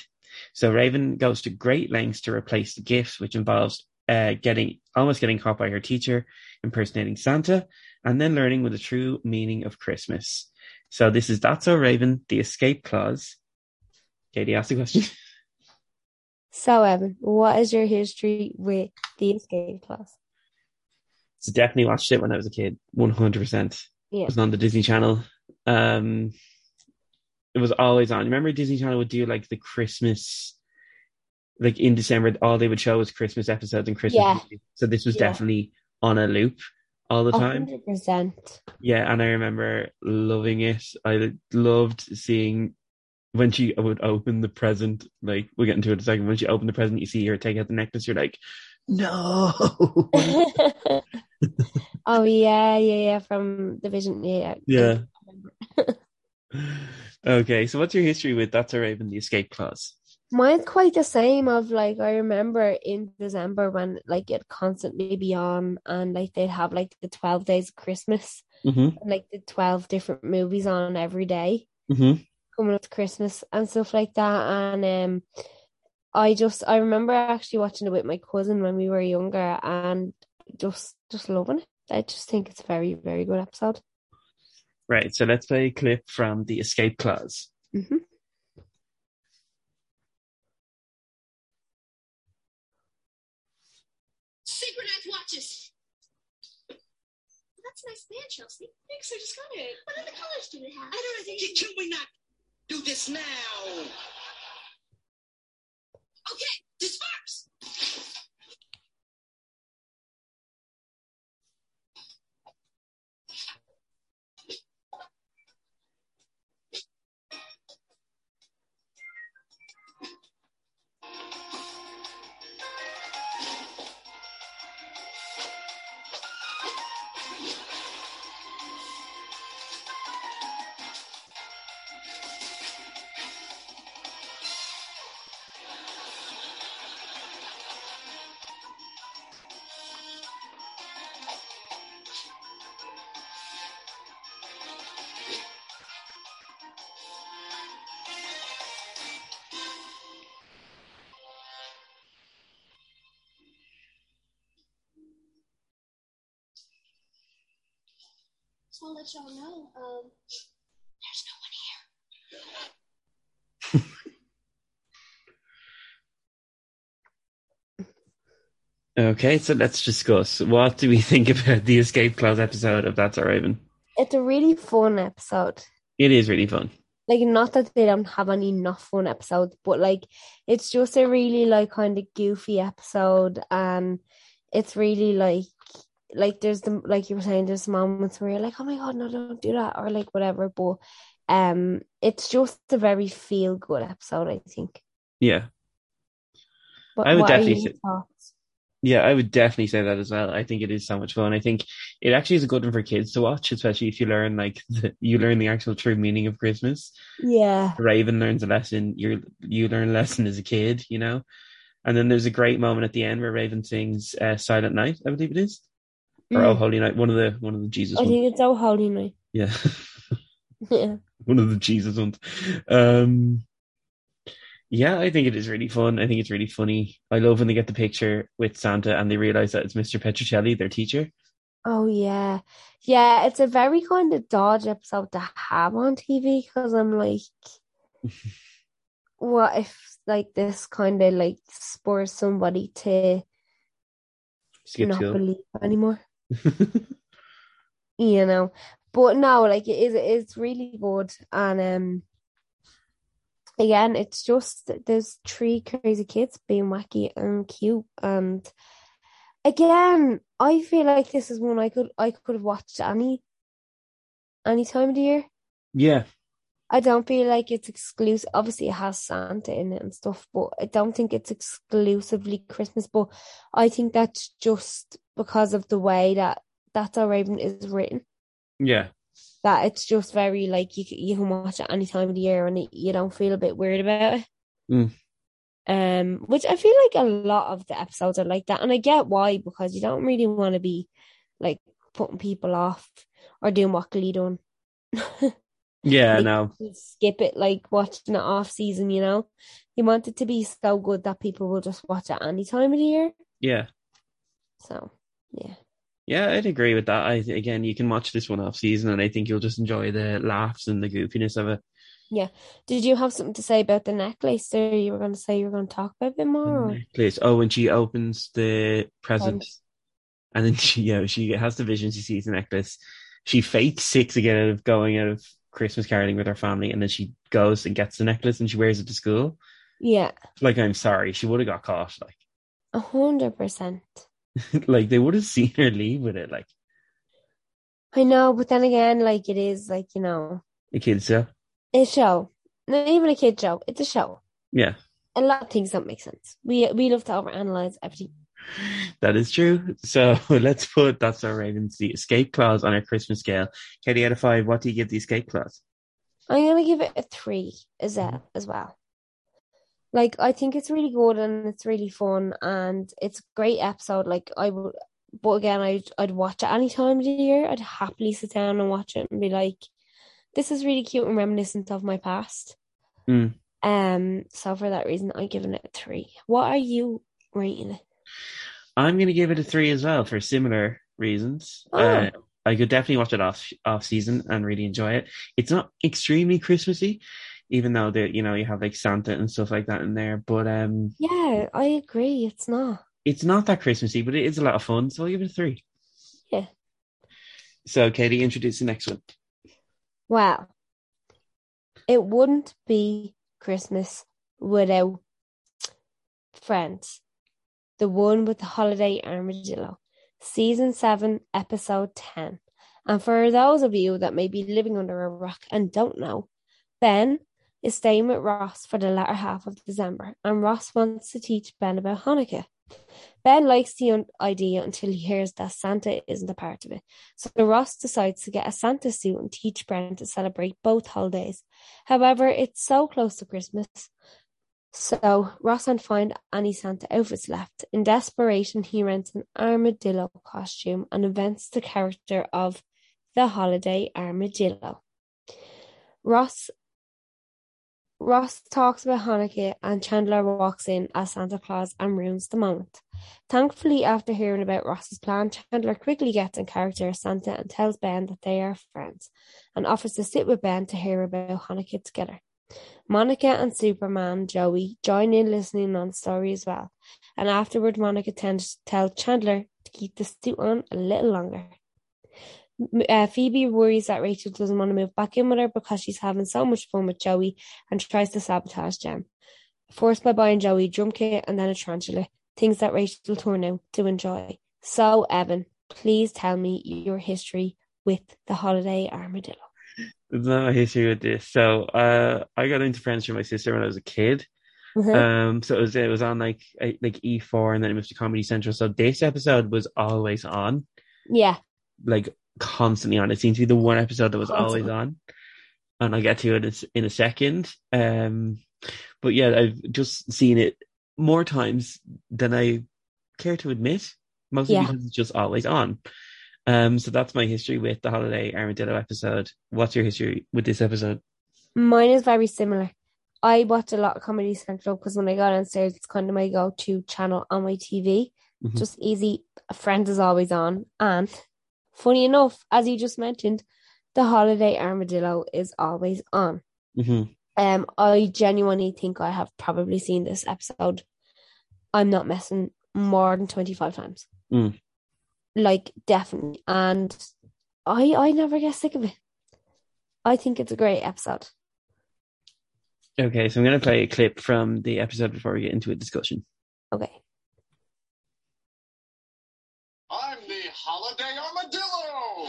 So Raven goes to great lengths to replace the gift, which involves uh, getting almost getting caught by her teacher, impersonating Santa, and then learning with the true meaning of Christmas. So this is That's So Raven, the escape clause. Katie asked a question. So Evan, what is your history with the escape clause? so definitely watched it when I was a kid, one hundred percent. Yeah. It was on the Disney Channel. Um, it was always on. Remember, Disney Channel would do like the Christmas, like in December, all they would show was Christmas episodes and Christmas. Yeah. movies. So this was Yeah. definitely on a loop all the time. hundred percent. Yeah, and I remember loving it. I loved seeing when she would open the present. Like we'll get into it in a second. When she opened the present, you see her take out the necklace. You're like, no. oh yeah, yeah, yeah. From the vision, yeah. Yeah. okay, so what's your history with That's So Raven, the escape clause? Mine's quite the same. Of like, I remember in December when like it constantly be on, and like they'd have like the twelve days of Christmas, Mm-hmm. and like the twelve different movies on every day Mm-hmm. Coming up to Christmas and stuff like that. And um, I just I remember actually watching it with my cousin when we were younger, and just just loving it. I just think it's a very very good episode. Right, so let's play a clip from the escape clause. hmm Secret Earth watches. That's a nice band, Chelsea. Thanks, I just got it. What other colors do they have? I don't know. Can, can we not do this now? Okay, disperse. Let y'all know, um, there's no one here. Okay, so let's discuss. What do we think about the escape clause episode of That's So Raven? It's a really fun episode. It is really fun. Like not that they don't have any enough fun episodes, but like it's just a really like kind of goofy episode and it's really like like there's the like you were saying, there's moments where you're like, Oh my god, no, don't do that or like whatever. But um it's just a very feel good episode, I think. Yeah. But I would definitely say- thoughts? Yeah, I would definitely say that as well. I think it is so much fun. I think it actually is a good one for kids to watch, especially if you learn like the, you learn the actual true meaning of Christmas. Yeah. Raven learns a lesson. You you learn a lesson as a kid, you know. And then there's a great moment at the end where Raven sings uh, "Silent Night," I believe it is, or Mm. "Oh Holy Night," one of the one of the Jesus I ones. think it's Oh Holy Night. Yeah, Yeah. one of the Jesus ones. Um, yeah, I think it is really fun. I think it's really funny. I love when they get the picture with Santa and they realize that it's Mr. Petrocelli, their teacher. Oh yeah, yeah. It's a very kind of dodge episode to have on TV because I'm like, what if like this kind of like spurs somebody to Skip not believe anymore, you know? But no, like it is. It's really good, and um, again, it's just there's three crazy kids being wacky and cute, and again, I feel like this is one I could I could have watched any any time of the year. yeah, I don't feel like it's exclusive. Obviously, it has Santa in it and stuff, but I don't think it's exclusively Christmas. But I think that's just because of the way that That's So Raven is written. yeah, That it's just very like you you can watch it any time of the year and it, you don't feel a bit weird about it. Mm. Um, which I feel like a lot of the episodes are like that, and I get why because you don't really want to be like putting people off or doing what Glee done. yeah. Like, No, skip it like watching it off season, you know. You want it to be so good that people will just watch it any time of the year. yeah, So yeah. yeah. I'd agree with that. I again, you can watch this one off season, and I think you'll just enjoy the laughs and the goofiness of it. Yeah. Did you have something to say about the necklace there? You were gonna say you were gonna talk about a bit more or Necklace. Oh, when she opens the present, and then she, yeah, she has the vision. She sees the necklace. She fakes sick to get out of going out of Christmas caroling with her family, and then she goes and gets the necklace and she wears it to school. Yeah. Like, I'm sorry, she would have got caught. Like, A hundred percent. like they would have seen her leave with it. Like I know, but then again, like it is like, you know, a kid show. a show. Not even a kid show. It's a show. Yeah, A lot of things don't make sense. We we love to overanalyze everything. That is true. So let's put that's so Raven's the escape clause on our Christmas scale. Katie, out of five, what do you give the escape clause? I'm gonna give it a three as a, as well. Like I think it's really good and it's really fun and it's a great episode. Like I would, but again, I'd I'd watch it any time of the year. I'd happily sit down and watch it and be like, "This is really cute and reminiscent of my past." Mm. Um. So for that reason, I'm giving it a three. What are you rating it? I'm going to give it a three as well for similar reasons. Oh. Uh, I could definitely watch it off off season and really enjoy it. It's not extremely Christmassy, even though the you know you have like Santa and stuff like that in there. But um, Yeah, I agree. It's not. it's not that Christmassy, but it is a lot of fun. So I'll give it a three. Yeah. So Katie, introduce the next one. Well, it wouldn't be Christmas without Friends, the one with the holiday armadillo, season 7, episode 10. And for those of you that may be living under a rock and don't know, Ben is staying with Ross for the latter half of December, and Ross wants to teach Ben about Hanukkah. Ben likes the idea until he hears that Santa isn't a part of it. So Ross decides to get a Santa suit and teach Ben to celebrate both holidays. However, it's so close to Christmas. So Ross can't find any Santa outfits left. In desperation, he rents an armadillo costume and invents the character of the holiday armadillo. Ross Ross talks about Hanukkah and Chandler walks in as Santa Claus and ruins the moment. Thankfully, after hearing about Ross's plan, Chandler quickly gets in character as Santa and tells Ben that they are friends and offers to sit with Ben to hear about Hanukkah together. Monica and Superman Joey join in listening on story as well, and afterward, Monica tends to tell Chandler to keep the suit on a little longer. Uh, Phoebe worries that Rachel doesn't want to move back in with her because she's having so much fun with Joey and tries to sabotage Jem. Forced by buying Joey a drum kit and then a tarantula, things that Rachel turned out to enjoy. So, Evan, please tell me your history with the holiday armadillo. There's no history with this. So, uh, I got into Friends with my sister when I was a kid. Mhm. Um, so it was it was on like like E4 and then it moved to Comedy Central. So this episode was always on, yeah, like constantly on. It seemed to be the one episode that was always on, and I'll get to it in in a second. Um, but yeah, I've just seen it more times than I care to admit, mostly Yeah. because it's just always on. Um, so that's my history with the Holiday Armadillo episode. What's your history with this episode? Mine is very similar. I watch a lot of Comedy Central because when I go downstairs, it's kind of my go-to channel on my TV. Mhm. Just easy. Friends is always on, and funny enough, as you just mentioned, the Holiday Armadillo is always on. hmm Um, I genuinely think I have probably seen this episode. I'm not messing more than twenty five times. Mm. Like definitely, and I I never get sick of it. I think it's a great episode. Okay, so I'm going to play a clip from the episode before we get into a discussion. Okay. I'm the Holiday Armadillo.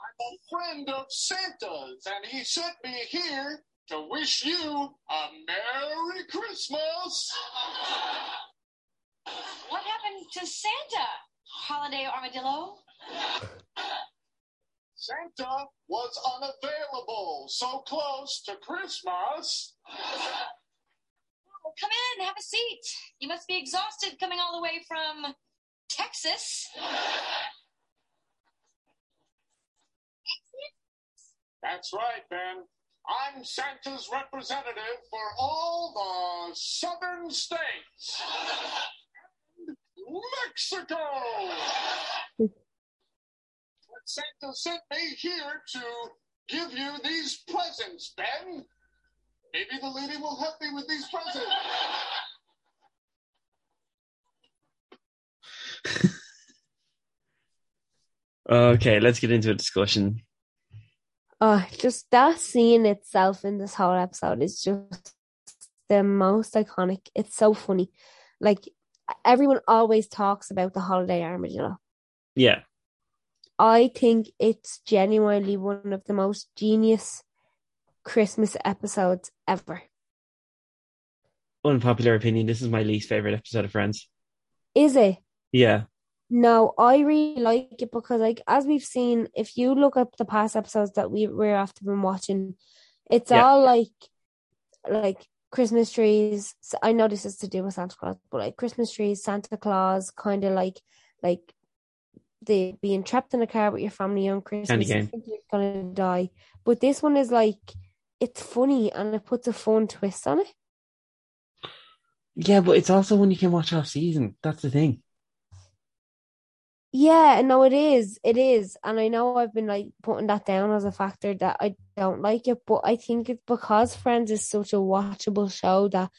I'm a friend of Santa's, and he sent me here to wish you a Merry Christmas. What happened to Santa? Holiday armadillo? Santa was unavailable, so close to Christmas. Come in, have a seat. You must be exhausted coming all the way from Texas. That's right, Ben. I'm Santa's representative for all the southern states. And Mexico! But Santa sent me here to give you these presents, Ben. Maybe the lady will help me with these presents. Okay, let's get into a discussion. Oh, just that scene itself in this whole episode is just the most iconic. It's so funny. Like everyone always talks about the holiday armadillo. Yeah, I think it's genuinely one of the most genius Christmas episodes ever. unpopular opinion. This is my least favorite episode of Friends. Is it? Yeah, No, I really like it because, like, as we've seen, if you look up the past episodes that we we're after been watching, it's Yeah. all like, like Christmas trees. I know this is to do with Santa Claus, but like Christmas trees, Santa Claus, kind of like, like the being trapped in a car with your family on Christmas. game. You think you're gonna die, but this one is like, it's funny and it puts a fun twist on it. yeah, but it's also when you can watch off season. That's the thing. Yeah, no, it is. It is. And I know I've been like putting that down as a factor that I don't like it, but I think it's because Friends is such a watchable show that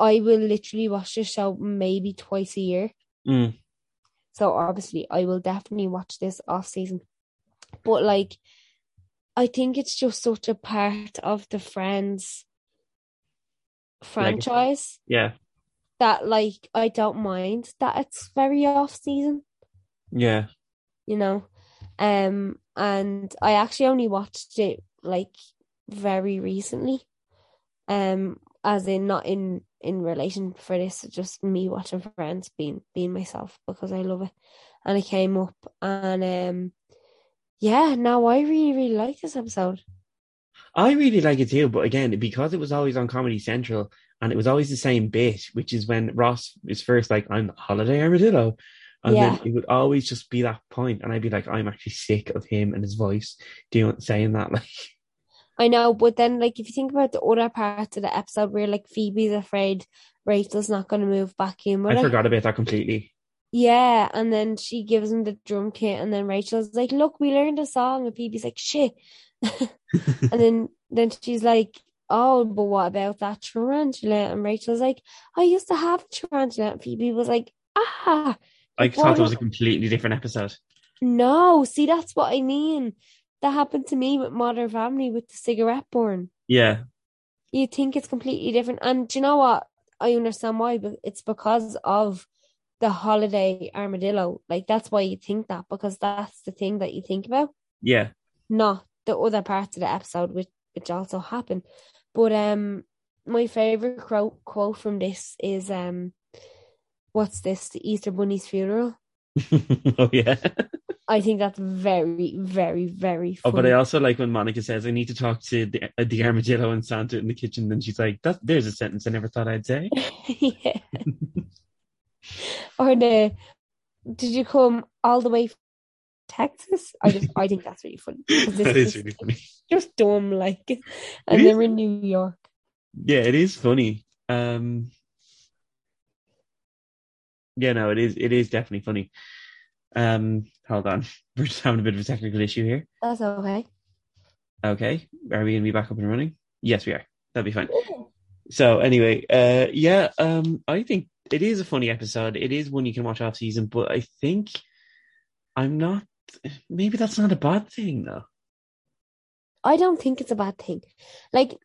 I will literally watch the show maybe twice a year. Mm. So obviously I will definitely watch this off season. But like I think it's just such a part of the Friends franchise Yeah, that like I don't mind that it's very off season. Yeah. you know. Um, and I actually only watched it like very recently. Um, as in not in in relation for this, just me watching Friends, being being myself because I love it, and it came up, and um, yeah, now I really really like this episode. I really like it too, but again, because it was always on Comedy Central and it was always the same bit, which is when Ross is first like, I'm the holiday armadillo. And Yeah. then it would always just be that point, and I'd be like, I'm actually sick of him and his voice doing saying that. Like, I know, but then like if you think about the other parts of the episode where like Phoebe's afraid Rachel's not going to move back in I her. forgot about that completely. Yeah, and then she gives him the drum kit, and then Rachel's like, "Look, we learned a song," and Phoebe's like, "Shit," and then then she's like, "Oh, but what about that tarantula?" And Rachel's like, "I used to have a tarantula," and Phoebe was like, "Ah, I thought it was a completely different episode. no." See, that's what I mean. That happened to me with Modern Family with the cigarette burn. Yeah, You think it's completely different, and do you know what? I understand why, but it's because of the holiday armadillo. Like that's why you think that because that's the thing that you think about, yeah. not the other parts of the episode which which also happen. But um, my favorite quote quote from this is um, what's this? The Easter Bunny's funeral. oh yeah. I think that's very, very, very Oh, but I also like when Monica says, "I need to talk to the, uh, the armadillo and Santa in the kitchen," and she's like, "That there's a sentence I never thought I'd say." yeah. or the did you come all the way from Texas? I just I think that's really funny. that is really funny. just dumb like and is. then we're in New York. Yeah, it is funny. Um, yeah, no, it is. It is definitely funny. Um, hold on, we're just having a bit of a technical issue here. That's okay. Okay, are we gonna be back up and running? Yes, we are. That'll be fine. So anyway, uh, yeah, um, I think it is a funny episode. It is one you can watch off season, but I think I'm not. Maybe that's not a bad thing, though. I don't think it's a bad thing. Like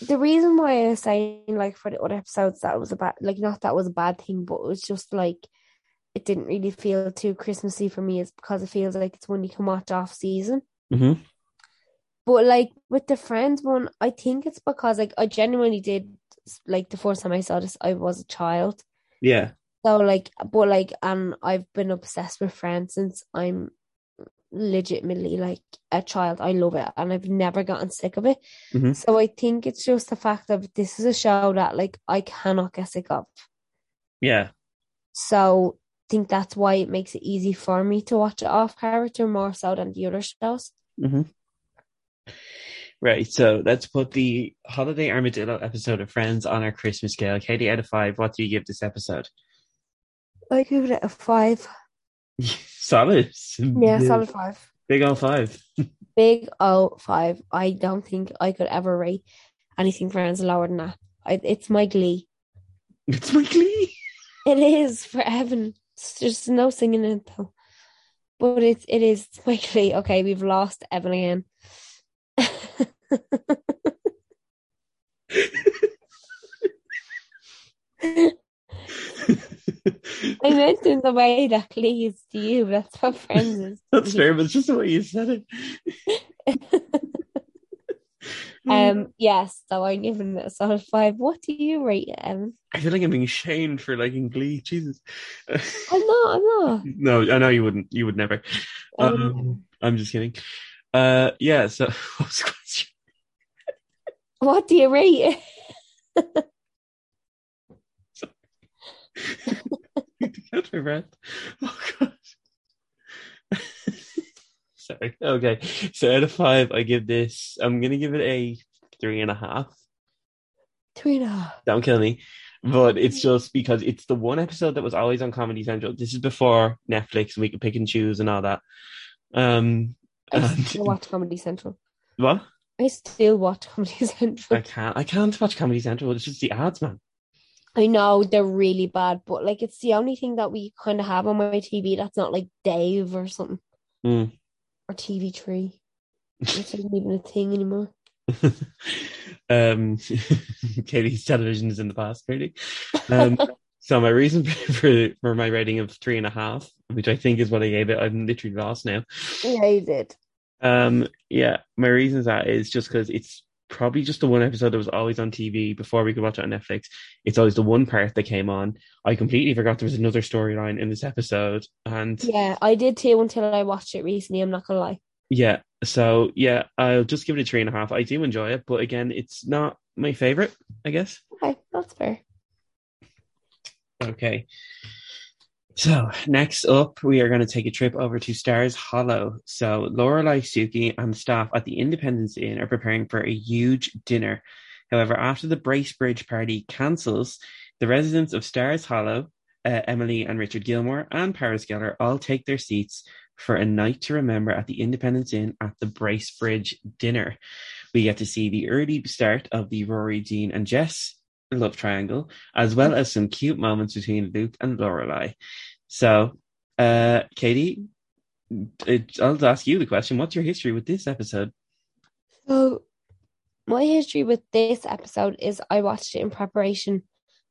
the reason why I was saying like for the other episodes that was a bad like not that was a bad thing, but it was just like it didn't really feel too Christmassy for me is because it feels like it's one you can watch off season. Mm-hmm. But like with the Friends one, I think it's because like I genuinely did like the first time I saw this, I was a child. Yeah, So like, but like, and I've been obsessed with Friends since I'm legitimately like a child. I love it, and I've never gotten sick of it. Mhm. So I think it's just the fact that this is a show that like I cannot get sick of. yeah, So I think that's why it makes it easy for me to watch it off character more so than the other shows. hmm Right, so let's put the Holiday Armadillo episode of Friends on our Christmas scale. Katie, out of five, what do you give this episode? I give it a five. solid. Yeah, solid five. Big old five. Big O five. I don't think I could ever rate anything Friends lower than that. I, it's my glee. It's my glee. It is for Evan. There's no singing in it though. But it it is it's my glee. Okay, we've lost Evan again. I meant in the way that glee is to you. That's what Friends is. That's me. fair, but it's just the way you said it. Um. Yes. So I'm giving it a solid five. What do you rate it, Evan? I feel like I'm being shamed for liking Glee. Jesus. I'm not. I'm not. no, I know you wouldn't. You would never. I would Um, I'm just kidding. Uh, yeah. So, what the question? What do you rate it? Catch my breath. Oh gosh. Sorry. Okay. So out of five, I give this. I'm gonna give it a three and a half. Three and a half. Don't kill me. But it's just because it's the one episode that was always on Comedy Central. This is before Netflix and we could pick and choose and all that. Um, I and- still watch Comedy Central. what? I still watch Comedy Central. I can't. I can't watch Comedy Central. It's just the ads, man. I know they're really bad, but like it's the only thing that we kind of have on my TV that's not like Dave or something Mm. or TV3. It's isn't even a thing anymore. um, Katie's television is in the past, really. Um, so my reason for for my rating of three and a half, which I think is what I gave it, I'm literally lost now. Yeah, you did. Um, yeah, my reason for that is just because it's probably just the one episode that was always on TV before we could watch it on Netflix. It's always the one part that came on. I completely forgot there was another storyline in this episode, and Yeah, I did too until I watched it recently. I'm not gonna lie. Yeah, so yeah, I'll just give it a three and a half. I do enjoy it, but again, it's not my favorite, I guess. Okay, that's fair. Okay. So next up, we are going to take a trip over to Stars Hollow. So Lorelai, Suki, and staff at the Independence Inn are preparing for a huge dinner. However, after the Bracebridge party cancels, the residents of Stars Hollow, uh, Emily and Richard Gilmore, and Paris Geller all take their seats for a night to remember at the Independence Inn at the Bracebridge dinner. We get to see the early start of the Rory, Dean, and Jess love triangle, as well as some cute moments between Luke and Lorelai. So, uh, Katie, it, I'll ask you the question: What's your history with this episode? So, my history with this episode is I watched it in preparation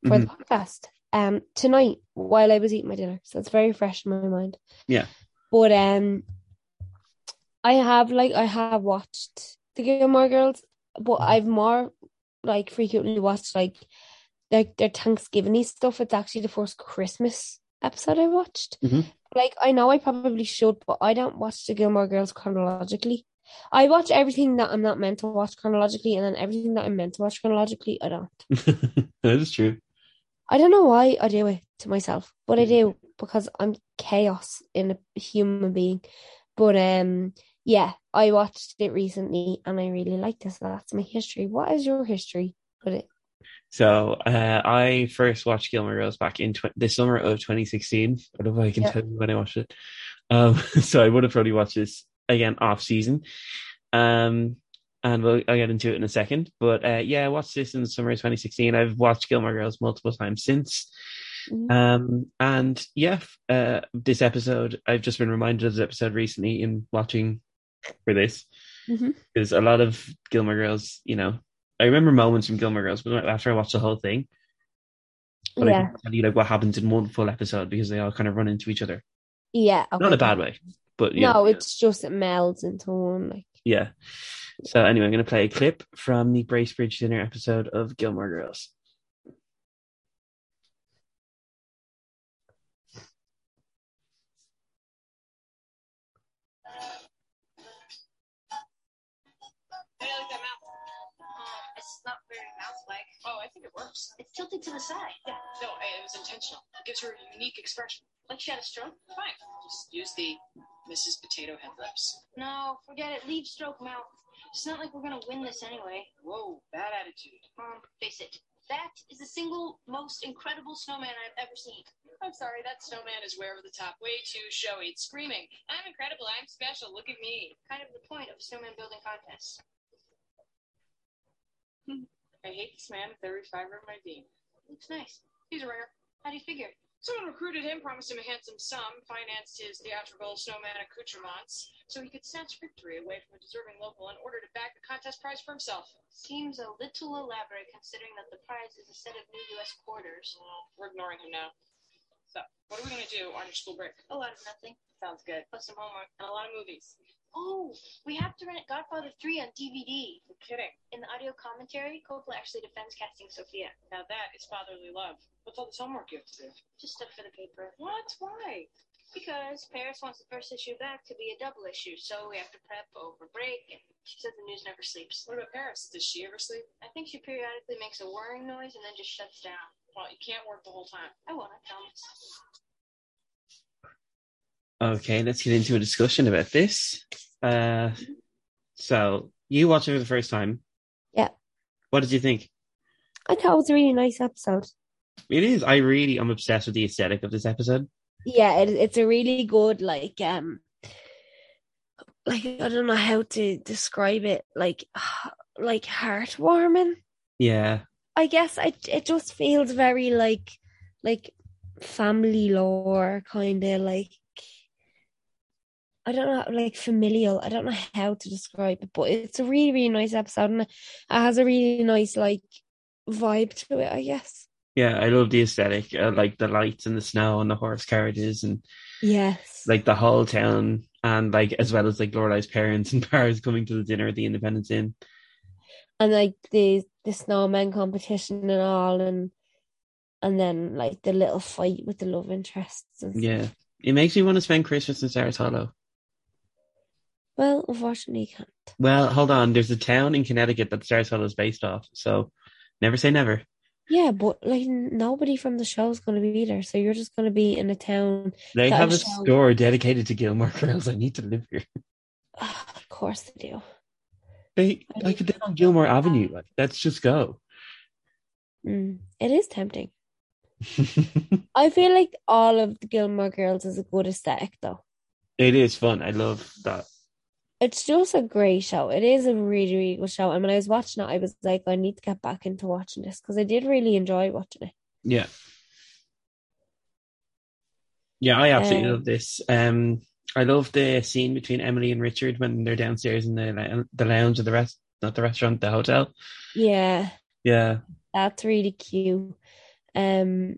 for Mhm. the podcast um tonight while I was eating my dinner, so it's very fresh in my mind. Yeah. But um, I have like I have watched the Gilmore Girls, but I've more like frequently watch like their their Thanksgiving stuff. It's actually the first Christmas episode I watched. Mhm. Like I know I probably should, but I don't watch the Gilmore Girls chronologically. I watch everything that I'm not meant to watch chronologically, and then everything that I'm meant to watch chronologically, I don't. that is true. I don't know why I do it to myself, but I do because I'm chaos in a human being. But um, yeah, I watched it recently and I really liked it. So that's my history. What is your history with it? So uh, I first watched Gilmore Girls back in tw- the summer of 2016. I don't know if I can Yeah. tell you when I watched it. Um, so I would have probably watched this again off season. Um, and we'll, I'll get into it in a second. But uh, yeah, I watched this in the summer of 2016. I've watched Gilmore Girls multiple times since. Mhm. Um, and yeah, uh, this episode, I've just been reminded of this episode recently in watching for this. Mm-hmm. Because a lot of Gilmore Girls, you know, I remember moments from Gilmore Girls, but after I watched the whole thing. But I Yeah, can tell you like what happens in one full episode because they all kind of run into each other. yeah. Not in a bad way, but you No, know, it's just it melds into one. Like, yeah. So anyway, I'm going to play a clip from the Bracebridge dinner episode of Gilmore Girls. Oh, I think it works. It's tilted to the side. Yeah. No, it was intentional. It gives her a unique expression. Like she had a stroke? Fine. Just use the Mrs. Potato Head lips. No, forget it. Leave stroke mouth. It's not like we're gonna win this anyway. Whoa, bad attitude. Um, face it. That is the single most incredible snowman I've ever seen. I'm sorry, that snowman is way over the top, way too showy. It's screaming, I'm incredible, I'm special, look at me. Kind of the point of a snowman building contest. I hate this man with every fiber of my being. Looks nice. He's a ringer. How do you figure? Someone recruited him, promised him a handsome sum, financed his theatrical snowman accoutrements, so he could snatch victory away from a deserving local in order to bag the contest prize for himself. Seems a little elaborate considering that the prize is a set of new U.S. quarters. Well, we're ignoring him now. So, what are we going to do on your school break? A lot of nothing. Sounds good. Plus some homework. And a lot of movies. Oh, we have to rent Godfather 3 on DVD. No kidding. In the audio commentary, Coppola actually defends casting Sophia. Now that is fatherly love. What's all this homework you have to do? Just stuff for the paper. What? Why? Because Paris wants the first issue back to be a double issue, so we have to prep over break, and she said the news never sleeps. What about Paris? Does she ever sleep? I think she periodically makes a whirring noise and then just shuts down. Well, you can't work the whole time. I won't, I promise. Okay, let's get into a discussion about this. Uh, so you watched it for the first time. Yeah. What did you think? I thought it was a really nice episode. It is. I really am obsessed with the aesthetic of this episode. Yeah, it, it's a really good like um like I don't know how to describe it like like heartwarming. Yeah, I guess I it just feels very like like family lore kind of like I don't know like familial. I don't know how to describe it, but it's a really really nice episode and it has a really nice like vibe to it. I guess. yeah. I love the aesthetic, uh, like the lights and the snow and the horse carriages and Yes. like the whole town and like as well as like Lorelai's parents and Paris coming to the dinner at the Independence Inn. and like the the snowman competition and all and and then like the little fight with the love interests and. Yeah, it makes me want to spend Christmas in Hollow. Well unfortunately you can't Well, hold on. There's a town in Connecticut that Hollow is based off, so never say never. Yeah, but like nobody from the show is going to be there, so you're just going to be in a town. They have a is shown- store dedicated to Gilmore Girls. I need to live here. of course they do. They I could live on Gilmore Avenue. Like, let's just go. Mm, it is tempting. I feel like all of the Gilmore Girls is a good aesthetic, though. It is fun. I love that. It's just a great show. It is a really, really good show. And when I was watching it, I was like, I need to get back into watching this because I did really enjoy watching it. Yeah. Yeah, I absolutely Um, love this. Um, I love the scene between Emily and Richard when they're downstairs in the the lounge of the rest, not the restaurant, the hotel. Yeah, Yeah, that's really cute. Um,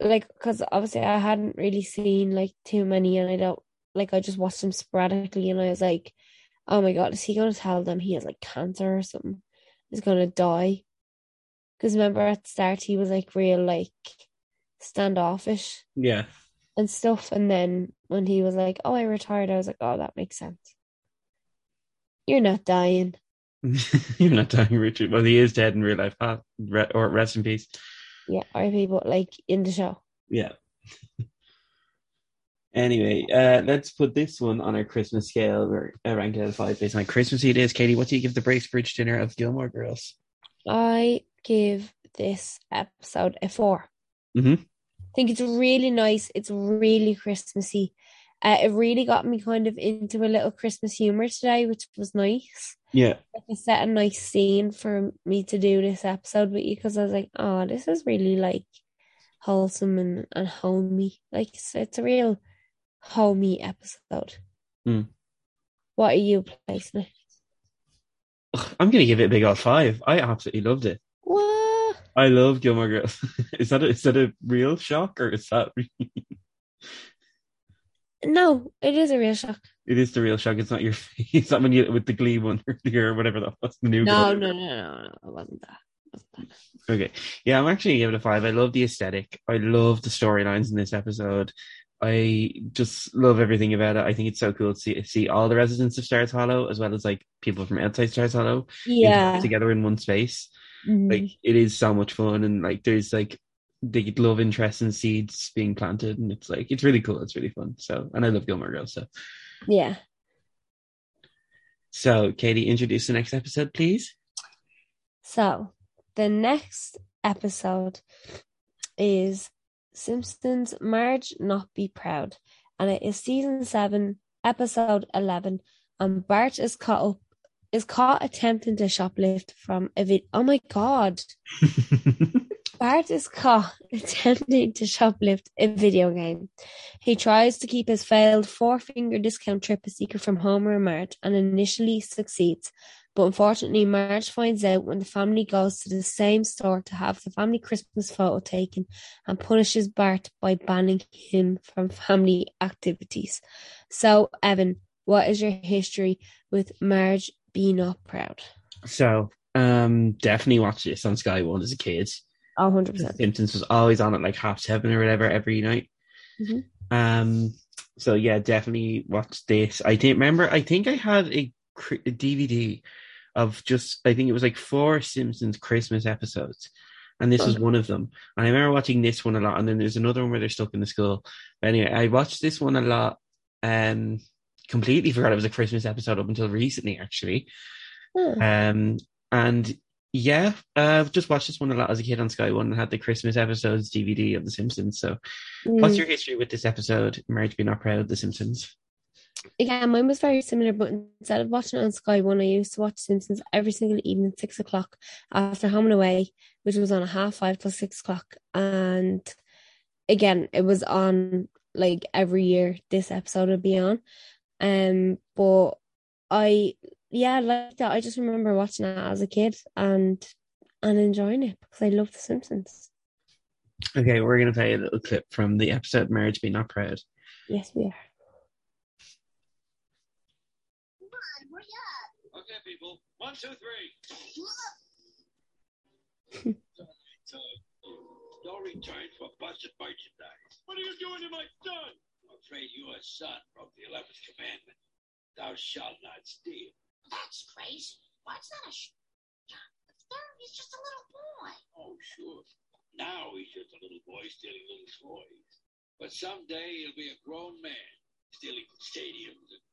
like, because obviously I hadn't really seen like too many, and I don't like I just watched him sporadically, and I was like, oh my God, is he gonna tell them he has like cancer or something? He's gonna die. Because remember at the start he was like real like standoffish yeah. and stuff, and then when he was like, "Oh, I retired," I was like, "Oh, that makes sense." You're not dying. You're not dying, Richard. Well, he is dead in real life. Ah, re- or rest in peace. Yeah, RP, but like in the show. Yeah. anyway, uh, let's put this one on our Christmas scale. We're uh, ranked out of five based on Christmassy it is. Katie, what do you give the Bracebridge dinner of Gilmore Girls? I give this episode a four. Mhm. I think it's really nice. It's really Christmassy. Uh, it really got me kind of into a little Christmas humor today, which was nice. Yeah. It set a nice scene for me to do this episode with you because I was like, oh, this is really like wholesome and, and homey. Like it's, it's a real homey episode. Mm. What are you placing it? I'm going to give it a big old five. I absolutely loved it. What? I love Gilmore Girls. is that a, is that a real shock or is that No, it is a real shock. it is the real shock? It's not your it's not when you with the Glee one earlier or whatever that was the new No, girl. no, no, no, no, it wasn't that. Okay. Yeah, I'm actually gonna give it a five. I love the aesthetic. I love the storylines in this episode. I just love everything about it. I think it's so cool to see, see all the residents of Stars Hollow as well as like people from outside Stars Hollow Yeah. together in one space. Mhm. Like it is so much fun and like there's like the love interest and seeds being planted and it's like it's really cool. It's really fun. So and I love Gilmore Girls. So Yeah. so Katie, introduce the next episode, please. So the next episode is Simpsons Marge Not Be Proud. And it is season seven, episode eleven. And Bart is caught up is caught attempting to shoplift from a vid oh my god. Bart is caught attempting to shoplift a video game. He tries to keep his failed four finger discount trip a secret from Homer and Marge and initially succeeds. But unfortunately, Marge finds out when the family goes to the same store to have the family Christmas photo taken and punishes Bart by banning him from family activities. So, Evan, what is your history with Marge Be Not Proud? So um definitely watched this on Sky One as a kid. Oh, 100%. Simpsons was always on at like half seven or whatever every night. Mhm. Um, so yeah, definitely watched this. I think remember. I think I had a, a DVD of just. I think it was like four Simpsons Christmas episodes, and this was one of them. And I remember watching this one a lot. And then there's another one where they're stuck in the school. But anyway, I watched this one a lot. Um, completely forgot it was a Christmas episode up until recently, actually. Hmm. Um, and yeah, uh, I've just watched this one a lot as a kid on Sky One and had the Christmas episodes DVD of The Simpsons. So, what's Mm. your history with this episode? Marge Be Not Proud, of The Simpsons. Yeah, mine was very similar, but instead of watching it on Sky One, I used to watch Simpsons every single evening, six o'clock after Home and Away, which was on a half five till six o'clock. And again, it was on like every year. This episode would be on, um. But I, yeah, I like that. I just remember watching it as a kid and and enjoying it because I love The Simpsons. Okay, we're going to play a little clip from the episode Marge Be Not Proud. Yes, we are. Okay, people. One, two, three. No return for busted merchandise. What are you doing to my son? I'm afraid your son broke the 11th commandment. Thou shalt not steal. That's crazy. What's that? A sh- the third is just a little boy. Oh, sure. Now he's just a little boy stealing little toys. But someday he'll be a grown man stealing stadiums and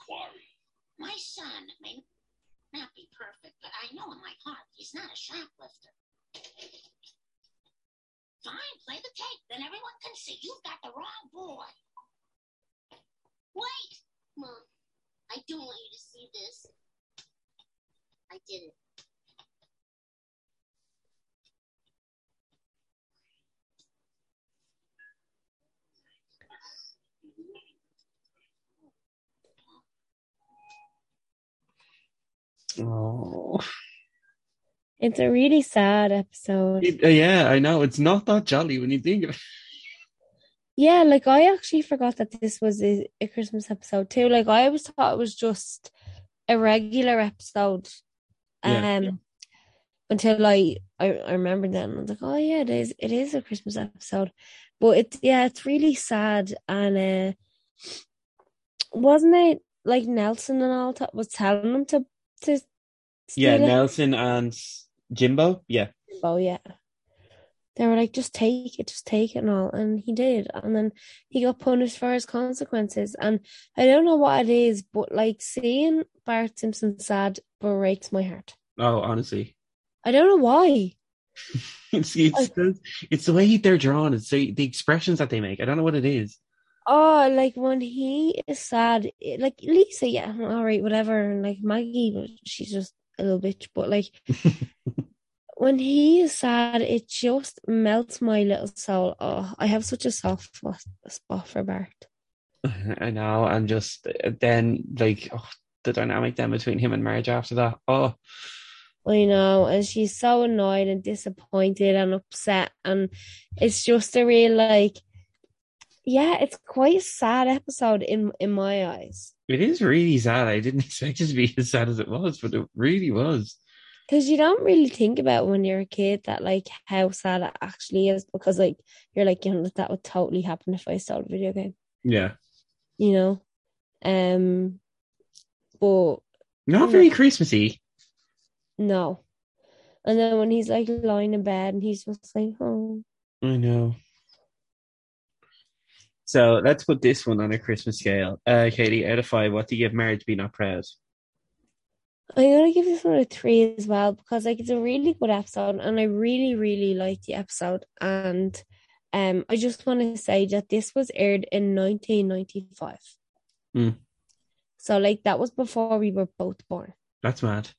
quarries. My son may not be perfect, but I know in my heart he's not a shoplifter. Fine, play the tape, then everyone can see you've got the wrong boy. Wait! Mom, I don't want you to see this. I did it. Oh, It's a really sad episode. It- uh, yeah, I know. It's not that jolly when you think of it. Yeah, like I actually forgot that this was a, a Christmas episode too. Like I always thought it was just a regular episode. Yeah. Um until I, I I remembered that and I was like, oh yeah, it is it is a Christmas episode. But it's yeah, it's really sad and uh wasn't it like Nelson and all that was telling them to to Yeah, it? Nelson and Jimbo. Yeah. Oh yeah. They were like, just take it, just take it and all. And he did. And then he got punished for his consequences. And I don't know what it is, but like seeing Bart Simpson sad breaks my heart. Oh, honestly, I don't know why. it's it's the, it's the way they're drawn. It's the, the expressions that they make. I don't know what it is. Oh, like when he is sad, it- like Lisa, yeah, all right, whatever. And like Maggie, she's just a little bitch. But like when he is sad, it just melts my little soul. Oh, I have such a soft spot, for Bart. I know, and just uh, then like oh, the dynamic then between him and Marge after that. Oh, I know, and she's so annoyed and disappointed and upset, and it's just a real like, yeah, it's quite a sad episode in in my eyes it is really sad. I didn't expect it to be as sad as it was, but it really was. because you don't really think about when you're a kid that like how sad it actually is because like you're like you know that would totally happen if I stole a video game, Yeah, you know, um, but not very Christmassy. no, and then when he's like lying in bed and he's just like, oh. I know. So let's put this one on a Christmas scale. Uh, Katie, out of five, what do you give Marge Be Not Proud? I'm gonna give this one a three as well because like it's a really good episode and I really really like the episode and um I just want to say that this was aired in 1995 Mm, so like that was before we were both born that's mad.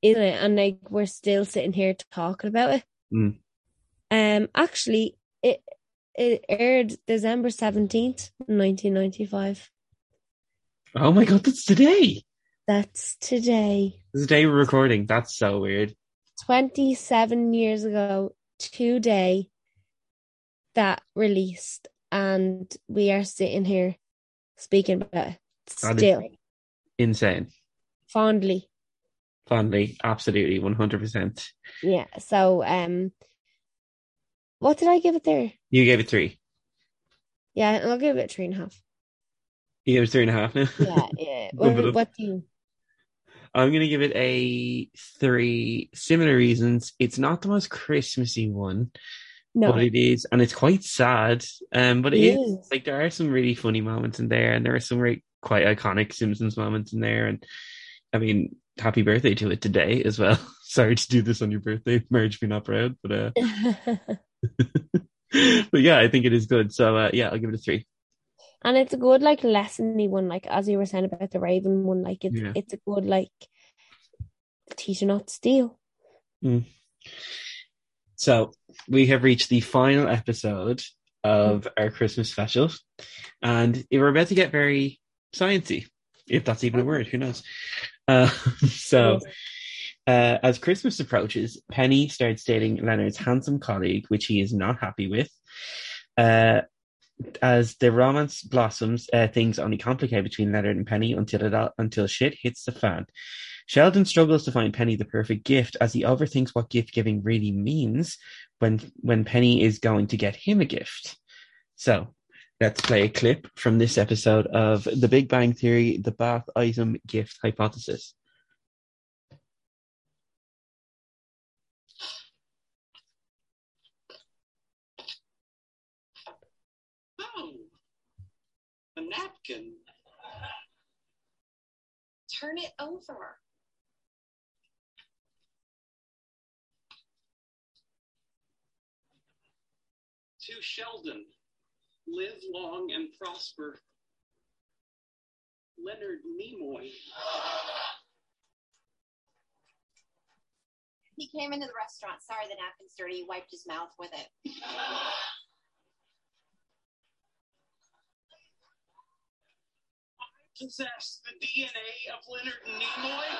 isn't it and like we're still sitting here talking about it Mm. um actually it aired December 17th 1995 Oh my god, that's today. that's today This the day we're recording. That's so weird. 27 years ago today that released and we are sitting here speaking about it still insane. fondly Fondly, absolutely, 100%. yeah so um what did i give it there You gave it three. yeah i'll give it three and a half You gave it three and a half now? yeah yeah what, what do you I'm going to give it a three. Similar reasons. It's not the most Christmassy one, no but it is, and it's quite sad. Um, but it It is. is. like there are some really funny moments in there, and there are some really quite iconic Simpsons moments in there. And I mean, happy birthday to it today as well. Sorry to do this on your birthday, Marge Be not proud, but uh, but yeah, I think it is good. So uh, yeah, I'll give it a three. and it's a good like lessony one like as you were saying about the raven one like it's Yeah. it's a good like teach you not to steal Mm. So we have reached the final episode of our Christmas special, and we're about to get very sciencey, if that's even a word. Who knows? Uh, so, uh, as Christmas approaches, Penny starts dating Leonard's handsome colleague, which he is not happy with. Uh, as the romance blossoms, uh, things only complicate between Leonard and Penny until it all, until shit hits the fan. Sheldon struggles to find Penny the perfect gift as he overthinks what gift giving really means when when Penny is going to get him a gift. So let's play a clip from this episode of The Big Bang Theory: The Bath Item Gift Hypothesis. napkin. Turn it over. To Sheldon, live long and prosper. Leonard Nimoy. He came into the restaurant. Sorry, the napkin's dirty. He wiped his mouth with it. Possess the DNA of Leonard Nimoy.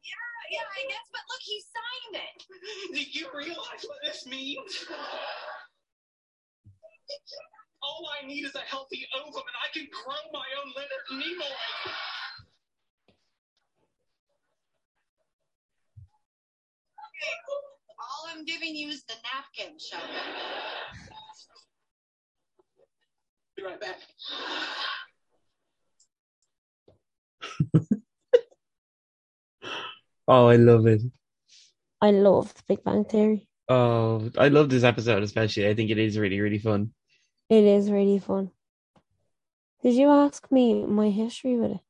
Yeah, yeah, I guess, but look, he signed it. Do you realize what this means? All I need is a healthy ovum, and I can grow my own Leonard Nimoy. All I'm giving you is the napkin, Sheldon. Be right back. Oh, I love it. I love The Big Bang Theory. Oh, I love this episode especially. I think it is really, really fun. It is really fun. Did you ask me my history with it?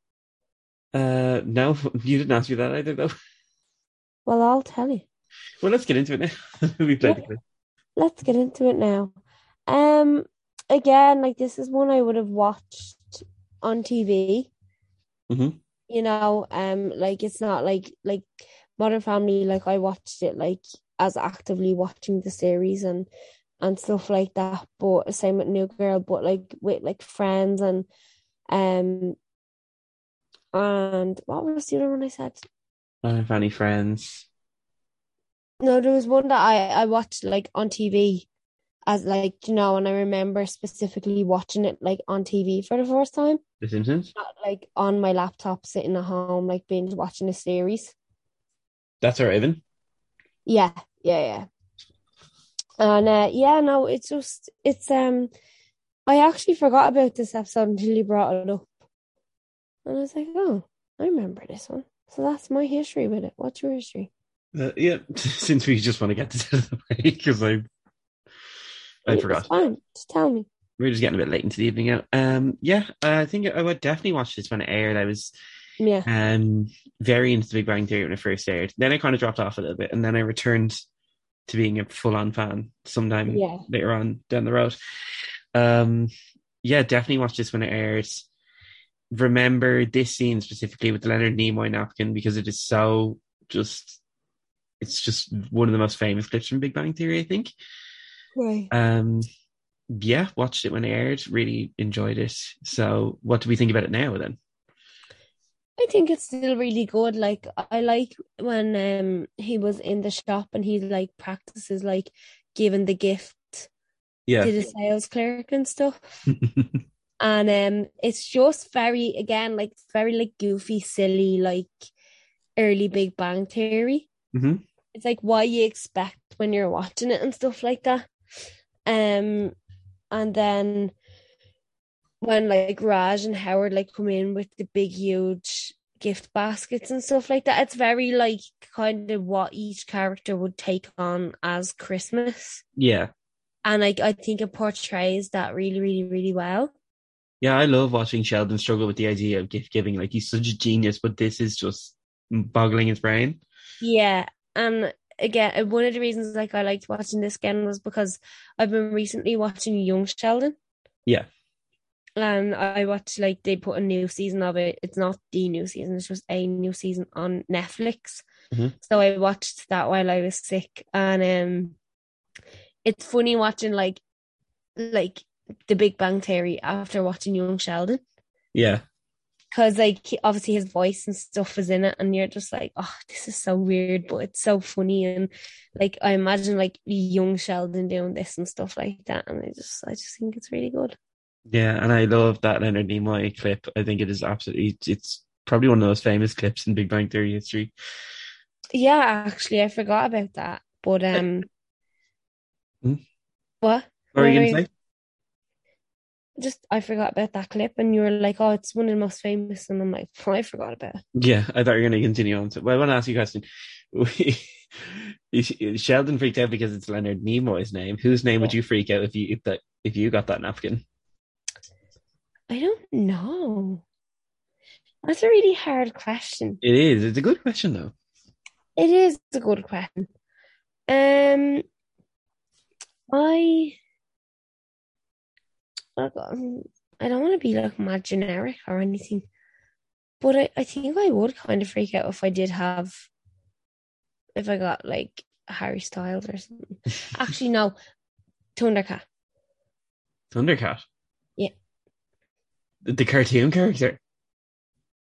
Uh, no, you didn't ask me that either, though. Well, I'll tell you. Well, let's get into it now. we played the clip. Let's get into it now. Um, again, like this is one I would have watched on TV. Mhm. You know, um, like it's not like like Modern Family. Like I watched it like as actively watching the series and and stuff like that. But same with New Girl, but like with like Friends and um and what was the other one I said? I don't have any friends. No, there was one that I I watched like on TV as like you know, and I remember specifically watching it like on TV for the first time, The Simpsons. not like on my laptop sitting at home like binge watching a series. That's right, Evan. Yeah, yeah, yeah. And uh yeah, no, it's just it's um I actually forgot about this episode until you brought it up. And I was like, oh, I remember this one. So that's my history with it. What's your history? Uh, yeah, since we just want to get to the because I, I It's forgot. fine. Just tell me. We're just getting a bit late into the evening now. Um, yeah, I think I would definitely watch this when it aired. I was Yeah. um very into the Big Bang Theory when it first aired. Then I kind of dropped off a little bit, and then I returned to being a full-on fan sometime Yeah. later on down the road. Um, yeah, definitely watch this when it aired. Remember this scene specifically with the Leonard Nimoy napkin because it is so just. It's just one of the most famous clips from Big Bang Theory, I think. Right. Um, yeah, watched it when it aired. Really enjoyed it. So, what do we think about it now then? I think it's still really good. Like I like when um he was in the shop and he like practices like giving the gift Yeah. to the sales clerk and stuff. And um it's just very again like very like goofy, silly, like early Big Bang Theory. Hmm It's like what you expect when you're watching it and stuff like that. Um and then when like Raj and Howard like come in with the big huge gift baskets and stuff like that, it's very like kind of what each character would take on as Christmas. Yeah. And like I think it portrays that really, really, really well. Yeah, I love watching Sheldon struggle with the idea of gift giving. Like, he's such a genius, but this is just boggling his brain. Yeah, and again, one of the reasons like I liked watching this again was because I've been recently watching Young Sheldon, Yeah. and I watched like they put a new season of it. It's not the new season; it's just a new season on Netflix. Mhm. So I watched that while I was sick, and um, it's funny watching like like The Big Bang Theory after watching Young Sheldon. Yeah. Because like obviously his voice and stuff is in it and you're just like oh this is so weird but it's so funny and like I imagine like young Sheldon doing this and stuff like that and I just I just think it's really good Yeah. And I love that Leonard Nimoy clip. I think it is absolutely, it's probably one of those famous clips in Big Bang Theory history. yeah actually I forgot about that but um Hmm? what What were you to say? Just I forgot about that clip and you were like oh it's one of the most famous and I'm like oh, I forgot about it Yeah, I thought you were going to continue on. So, well, I want to ask you a question. Sheldon freaked out because it's Leonard Nimoy's name. Whose name would you freak out if you if that if you got that napkin? I don't know. That's a really hard question. It is. It's a good question though. It is a good question. Um, I, like, um, I don't want to be like mad generic or anything, but I, I think I would kind of freak out if I did have, if I got like Harry Styles or something. Actually, no, Thundercat. Thundercat. Yeah. The, the cartoon character.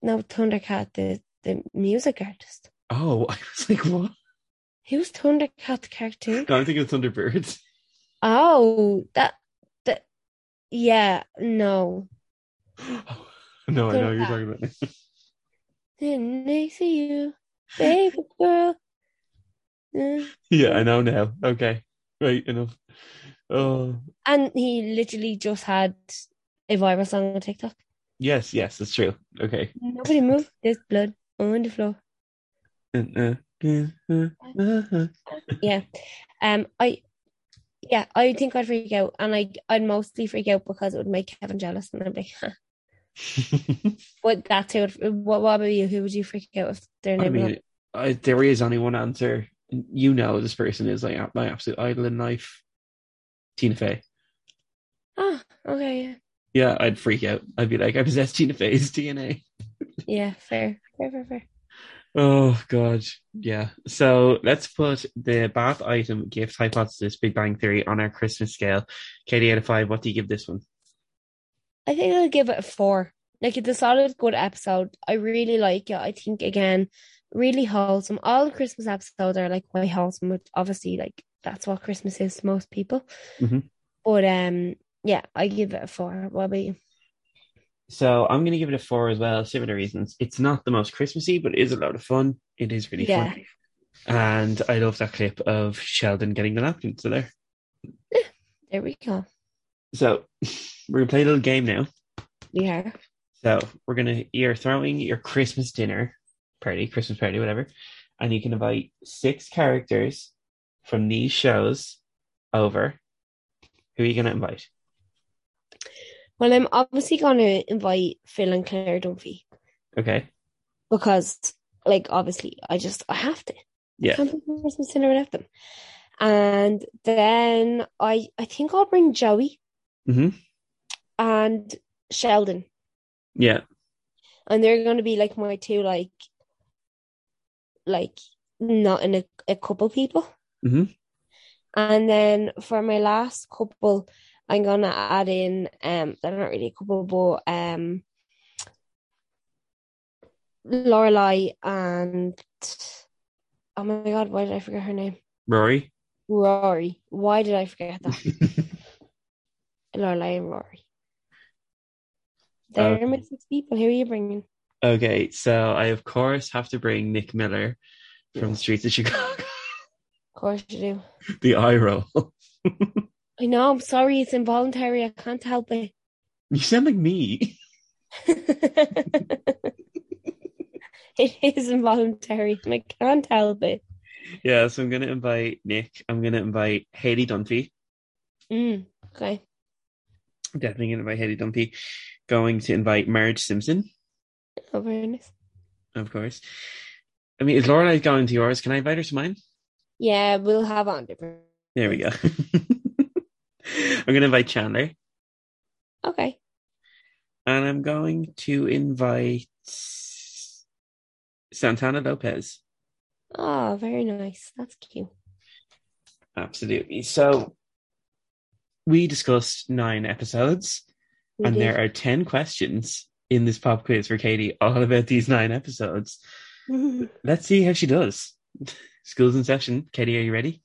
No, Thundercat, the the music artist. Oh, I was like, what? Who's Thundercat the cartoon? No, I'm thinking of Thunderbirds. Oh, that that yeah, no. No, I know you're talking about. Didn't they see you, baby girl? Yeah, I know now. Okay, right enough. Oh, And he literally just had a viral song on TikTok. yes, yes, that's true. Okay. Nobody move. There's blood on the floor. Uh, uh, uh, yeah. Um. I. Yeah, I think I'd freak out, and I I'd mostly freak out because it would make Kevin jealous, and I'd be. Huh. but that's who. would- What, what about you? Who would you freak out if their I mean, I, there is only one answer. You know, this person is like my absolute idol in life. Tina Fey. Ah, okay, yeah, Yeah, I'd freak out. I'd be like, I possess Tina Fey's DNA. yeah, fair, fair, fair, fair. Oh God, yeah. So let's put the bath item gift hypothesis Big Bang Theory on our Christmas scale. Katie, out of five, what do you give this one? I think I'll give it a four. Like it's a solid, good episode. I really like it. I think again, really wholesome. All the Christmas episodes are like quite wholesome, which obviously like that's what Christmas is to most people. Mhm. But um, yeah, I give it a four. What about you? So I'm going to give it a four as well. Similar reasons. It's not the most Christmassy, but it is a lot of fun. It is really Yeah. fun. And I love that clip of Sheldon getting the napkin. So there. There we go. So we're gonna play a little game now. Are. So we're gonna you're throwing your Christmas dinner party, Christmas party, whatever, and you can invite six characters from these shows over. Who are you gonna invite? Well, I'm obviously going to invite Phil and Claire Dunphy Okay. because, like, obviously, I just I have to. Yeah. can't be Christmas dinner without them. And then I I think I'll bring Joey hmm and Sheldon. Yeah. and they're going to be like my two like like not in a, a couple people hmm and then for my last couple i'm gonna add in um they're not really a couple but um Lorelai and oh my god why did i forget her name Rory. rory why did i forget that Lorelai and rory they're Okay. my six people who are you bringing Okay, so I of course have to bring Nick Miller from the streets of Chicago. of course you do the eye roll. I know, I'm sorry, it's involuntary. I can't help it. You sound like me. it is involuntary, and I can't help it. Yeah, so I'm gonna invite Nick. I'm gonna invite Haley Dunphy. Mm, okay. Definitely gonna invite Haley Dunphy. Going to invite Marge Simpson, Oh, very nice. of course. I mean, is Lorelai going to yours? Can I invite her to mine? Yeah, we'll have on different. There we go. I'm gonna invite Chandler, Okay. and I'm going to invite Santana Lopez. Oh, very nice. That's cute. Absolutely. So we discussed nine episodes, We and did. there are 10 questions in this pop quiz for Katie, all about these nine episodes. Let's see how she does. School's in session. Katie, are you ready?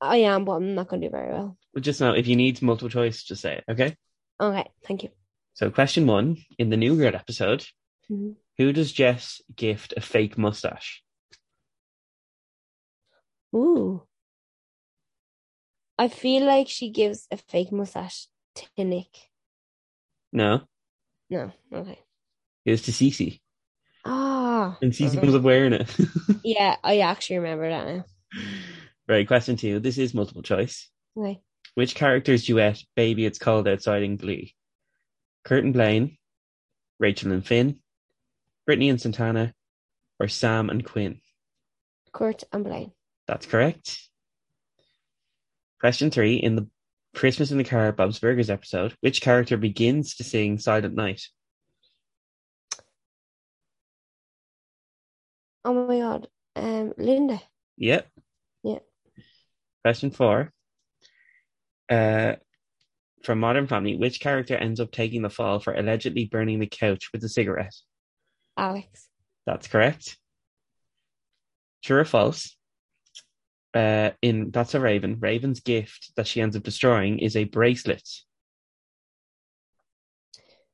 I am, but I'm not going to do very well. Well, just now, if you need multiple choice, just say it, okay? Okay, thank you. So, question one in the New Girl episode Mhm. Who does Jess gift a fake mustache? Ooh. I feel like she gives a fake mustache to Nick. No, No, okay. it was to Cece. Ah. And Cece okay. comes up wearing it. Yeah, I actually remember that now. Right, question two. This is multiple choice. Okay. Which character's duet Baby It's Cold Outside in Glee? Kurt and Blaine, Rachel and Finn, Brittany and Santana, or Sam and Quinn? Kurt and Blaine. That's correct. Question three. In the Christmas in the Car Bob's Burgers episode, which character begins to sing Silent Night? Oh my god. Um, Linda. Yep. Yeah. Question four. Uh, from Modern Family, which character ends up taking the fall for allegedly burning the couch with a cigarette? Alex. That's correct. True or false? Uh, in That's So Raven, Raven's gift that she ends up destroying is a bracelet.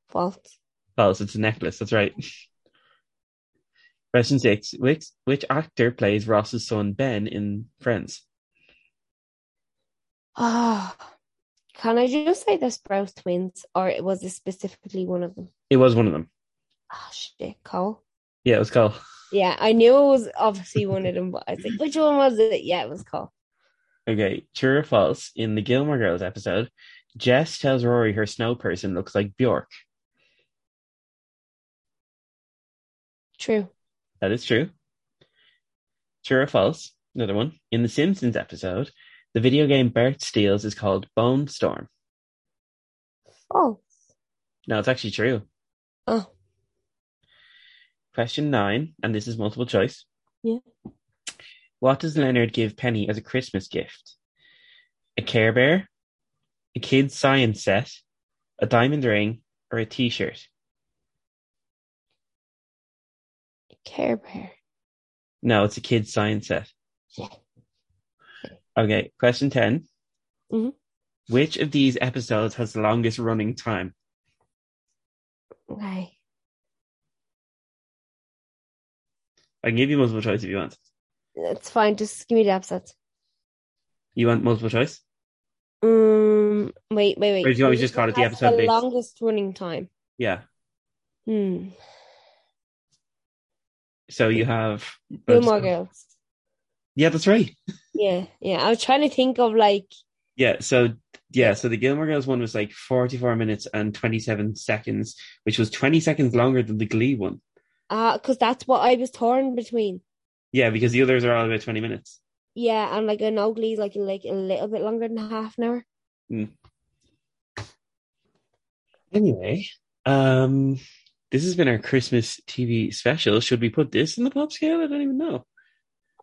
False. False, it's a necklace. That's right. Question six. Which, which actor plays Ross's son Ben in Friends? Ah. Can I just say the Sprouse twins, or was it specifically one of them? It was one of them. Oh shit, Cole. Yeah, it was Cole. Yeah, I knew it was obviously one of them, but I was like, which one was it? Yeah, it was Cole. Okay, true or false? In the Gilmore Girls episode, Jess tells Rory her snow person looks like Bjork. True. That is true. True or false? Another one. In the Simpsons episode, the video game Bart steals is called Bone Storm. Oh. No, it's actually true. Oh. Question nine, and this is multiple choice. Yeah. What does Leonard give Penny as a Christmas gift? A Care Bear, a kid's science set, a diamond ring, or a T-shirt? A care Bear. No, it's a kid's science set. Yeah. Okay, question 10. Mhm. Which of these episodes has the longest running time? Okay. I can give you multiple choice if you want. It's fine. Just give me the episodes. You want multiple choice? Um. Wait. Wait. Wait. Or do you want me to just call it the episode The based? longest running time. Yeah. Hmm. So you have. Gilmore Girls. Yeah, that's right. Yeah. Yeah. I was trying to think of like. Yeah, so yeah, so the Gilmore Girls one was like 44 minutes and 27 seconds, which was 20 seconds longer than the Glee one. Uh, because that's what I was torn between. Yeah, because the others are all about 20 minutes. Yeah, and like an ugly, like like a little bit longer than half an hour. Mm. Anyway, um, this has been our Christmas TV special. Should we put this in the pop scale? I don't even know.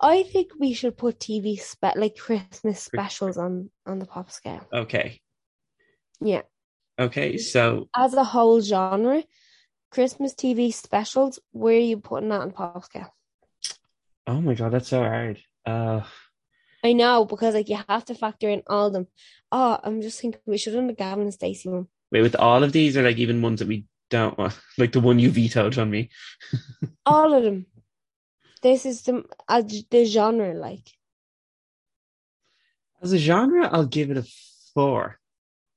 I think we should put TV spe- like Christmas specials on on the pop scale. Okay. Yeah, Okay, so as a whole genre, Christmas TV specials. Where are you putting that on pop scale? oh my god, that's so hard. Uh, I know because like you have to factor in all of them. Oh, I'm just thinking we should have done the Gavin and Stacey one. wait, with all of these, or like even ones that we don't want, like the one you vetoed on me. All of them. This is the uh, the genre like. As a genre, I'll give it a four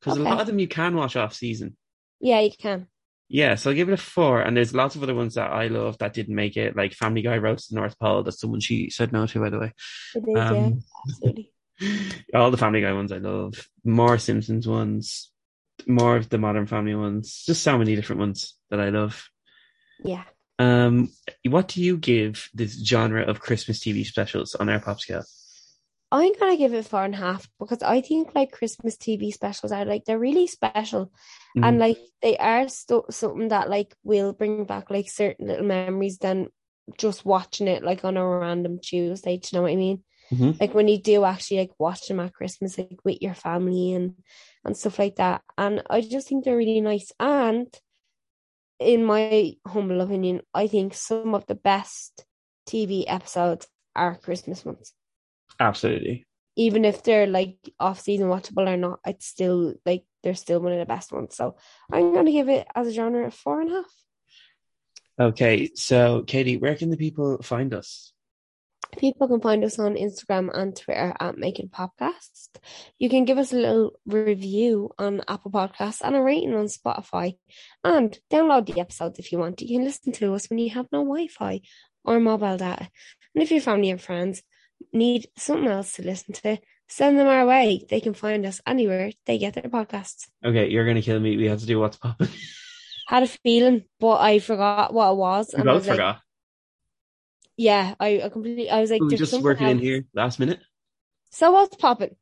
because a lot of them you can watch off season. Yeah, you can. Yeah, so I'll give it a four. And there's lots of other ones that I love that didn't make it, like Family Guy Roast to the North Pole. That's someone she said no to, by the way. It is, yeah, Um, absolutely. All the Family Guy ones I love. More Simpsons ones. More of the Modern Family ones. Just so many different ones that I love. Yeah. Um, what do you give this genre of Christmas TV specials on our pop scale? I'm gonna give it four and a half because I think like Christmas TV specials are like they're really special and Mhm. like they are sto- something that like will bring back like certain little memories than just watching it like on a random Tuesday. Do you know what I mean? Mhm. Like when you do actually like watch them at Christmas like with your family and and stuff like that. And I just think they're really nice. And in my humble opinion, I think some of the best TV episodes are Christmas ones Absolutely. even if they're like off season watchable or not, it's still like they're still one of the best ones. So I'm gonna give it as a genre a four and a half. Okay, so Katie, where can the people find us? People can find us on Instagram and Twitter at Making Podcast. You can give us a little review on Apple Podcasts and a rating on Spotify. And download the episodes if you want. You can listen to us when you have no Wi Fi or mobile data. And if your family and friends need something else to listen to, send them our way. They can find us anywhere they get their podcasts. Okay, you're gonna kill me. We have to do what's popping. Had a feeling, but I forgot what it was. We and I both was like, forgot. Yeah, I, I completely, I was like, we just working in here last minute. So what's popping?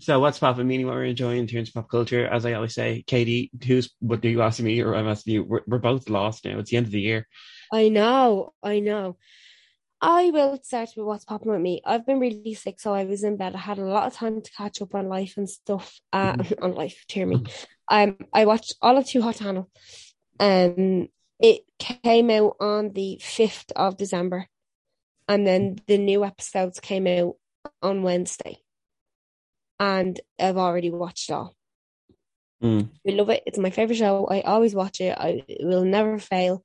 So what's popping? Meaning what we're enjoying in terms of pop culture. As I always say, Katie, who's what do you asking me or I'm asking you? We're, we're both lost now. It's the end of the year. I know, I know. I will start with what's popping with me. I've been really sick, so I was in bed. I had a lot of time to catch up on life and stuff. Uh, on life, dear me. Um, I watched all of Too Hot Handle. Um, it came out on the fifth of December, and then the new episodes came out on Wednesday. And I've already watched all. Mm. I love it. It's my favorite show. I always watch it. I it will never fail.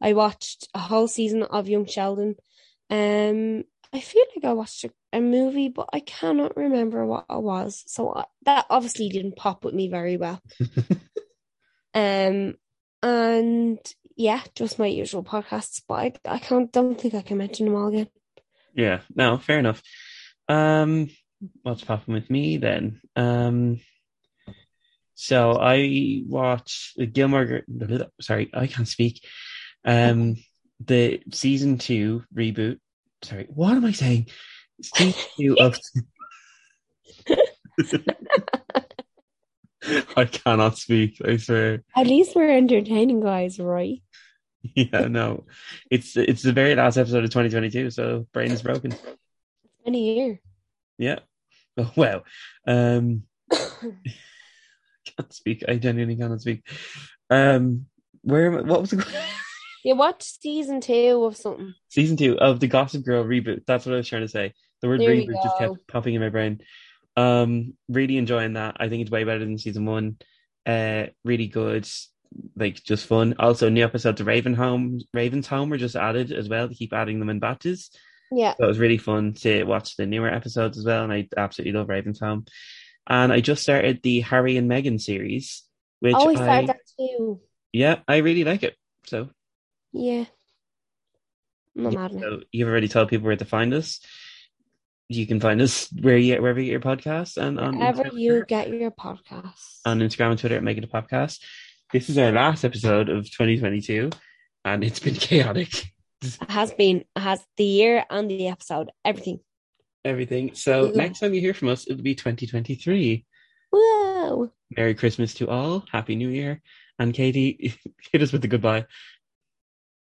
I watched a whole season of Young Sheldon. Um, I feel like I watched a, a movie, but I cannot remember what it was. So I, that obviously didn't pop with me very well. um, and yeah, just my usual podcasts. But I, I can't. Don't think I can mention them all again. Yeah, no, fair enough. Um, what's popping with me then? Um, so I watched the Gilmore. Sorry, I can't speak. Um, the season two reboot. Sorry, what am I saying? Season two of. I cannot speak. I swear. At least we're entertaining, guys, right? Yeah, no, it's it's the very last episode of 2022, so brain is broken. In a year. Yeah. Oh, wow. Um, can't speak. I genuinely cannot speak. Um, where? am I- What was the You watched season two of something. season two of the Gossip Girl reboot? That's what I was trying to say. The word There reboot just kept popping in my brain. Um, really enjoying that. I think it's way better than season one. Uh, really good. Like just fun. Also, new episodes of Raven Home, Raven's Home were just added as well. To keep adding them in batches. Yeah. So it was really fun to watch the newer episodes as well, and I absolutely love Raven's Home. And I just started the Harry and Meghan series, which oh, I started that too. yeah, I really like it. So, Yeah. I'm yeah, mad so you've already told people where to find us. You can find us where you wherever you get your podcast and on Wherever Instagram, you get your podcast. on Instagram and Twitter at Make It a Podcast. This is our last episode of 2022, and it's been chaotic. It has been, it has the year and the episode, everything. Everything. So next time you hear from us, it'll be 2023. Whoa. Merry Christmas to all. Happy New Year. And Katie, hit us with the goodbye.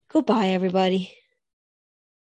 Goodbye, everybody.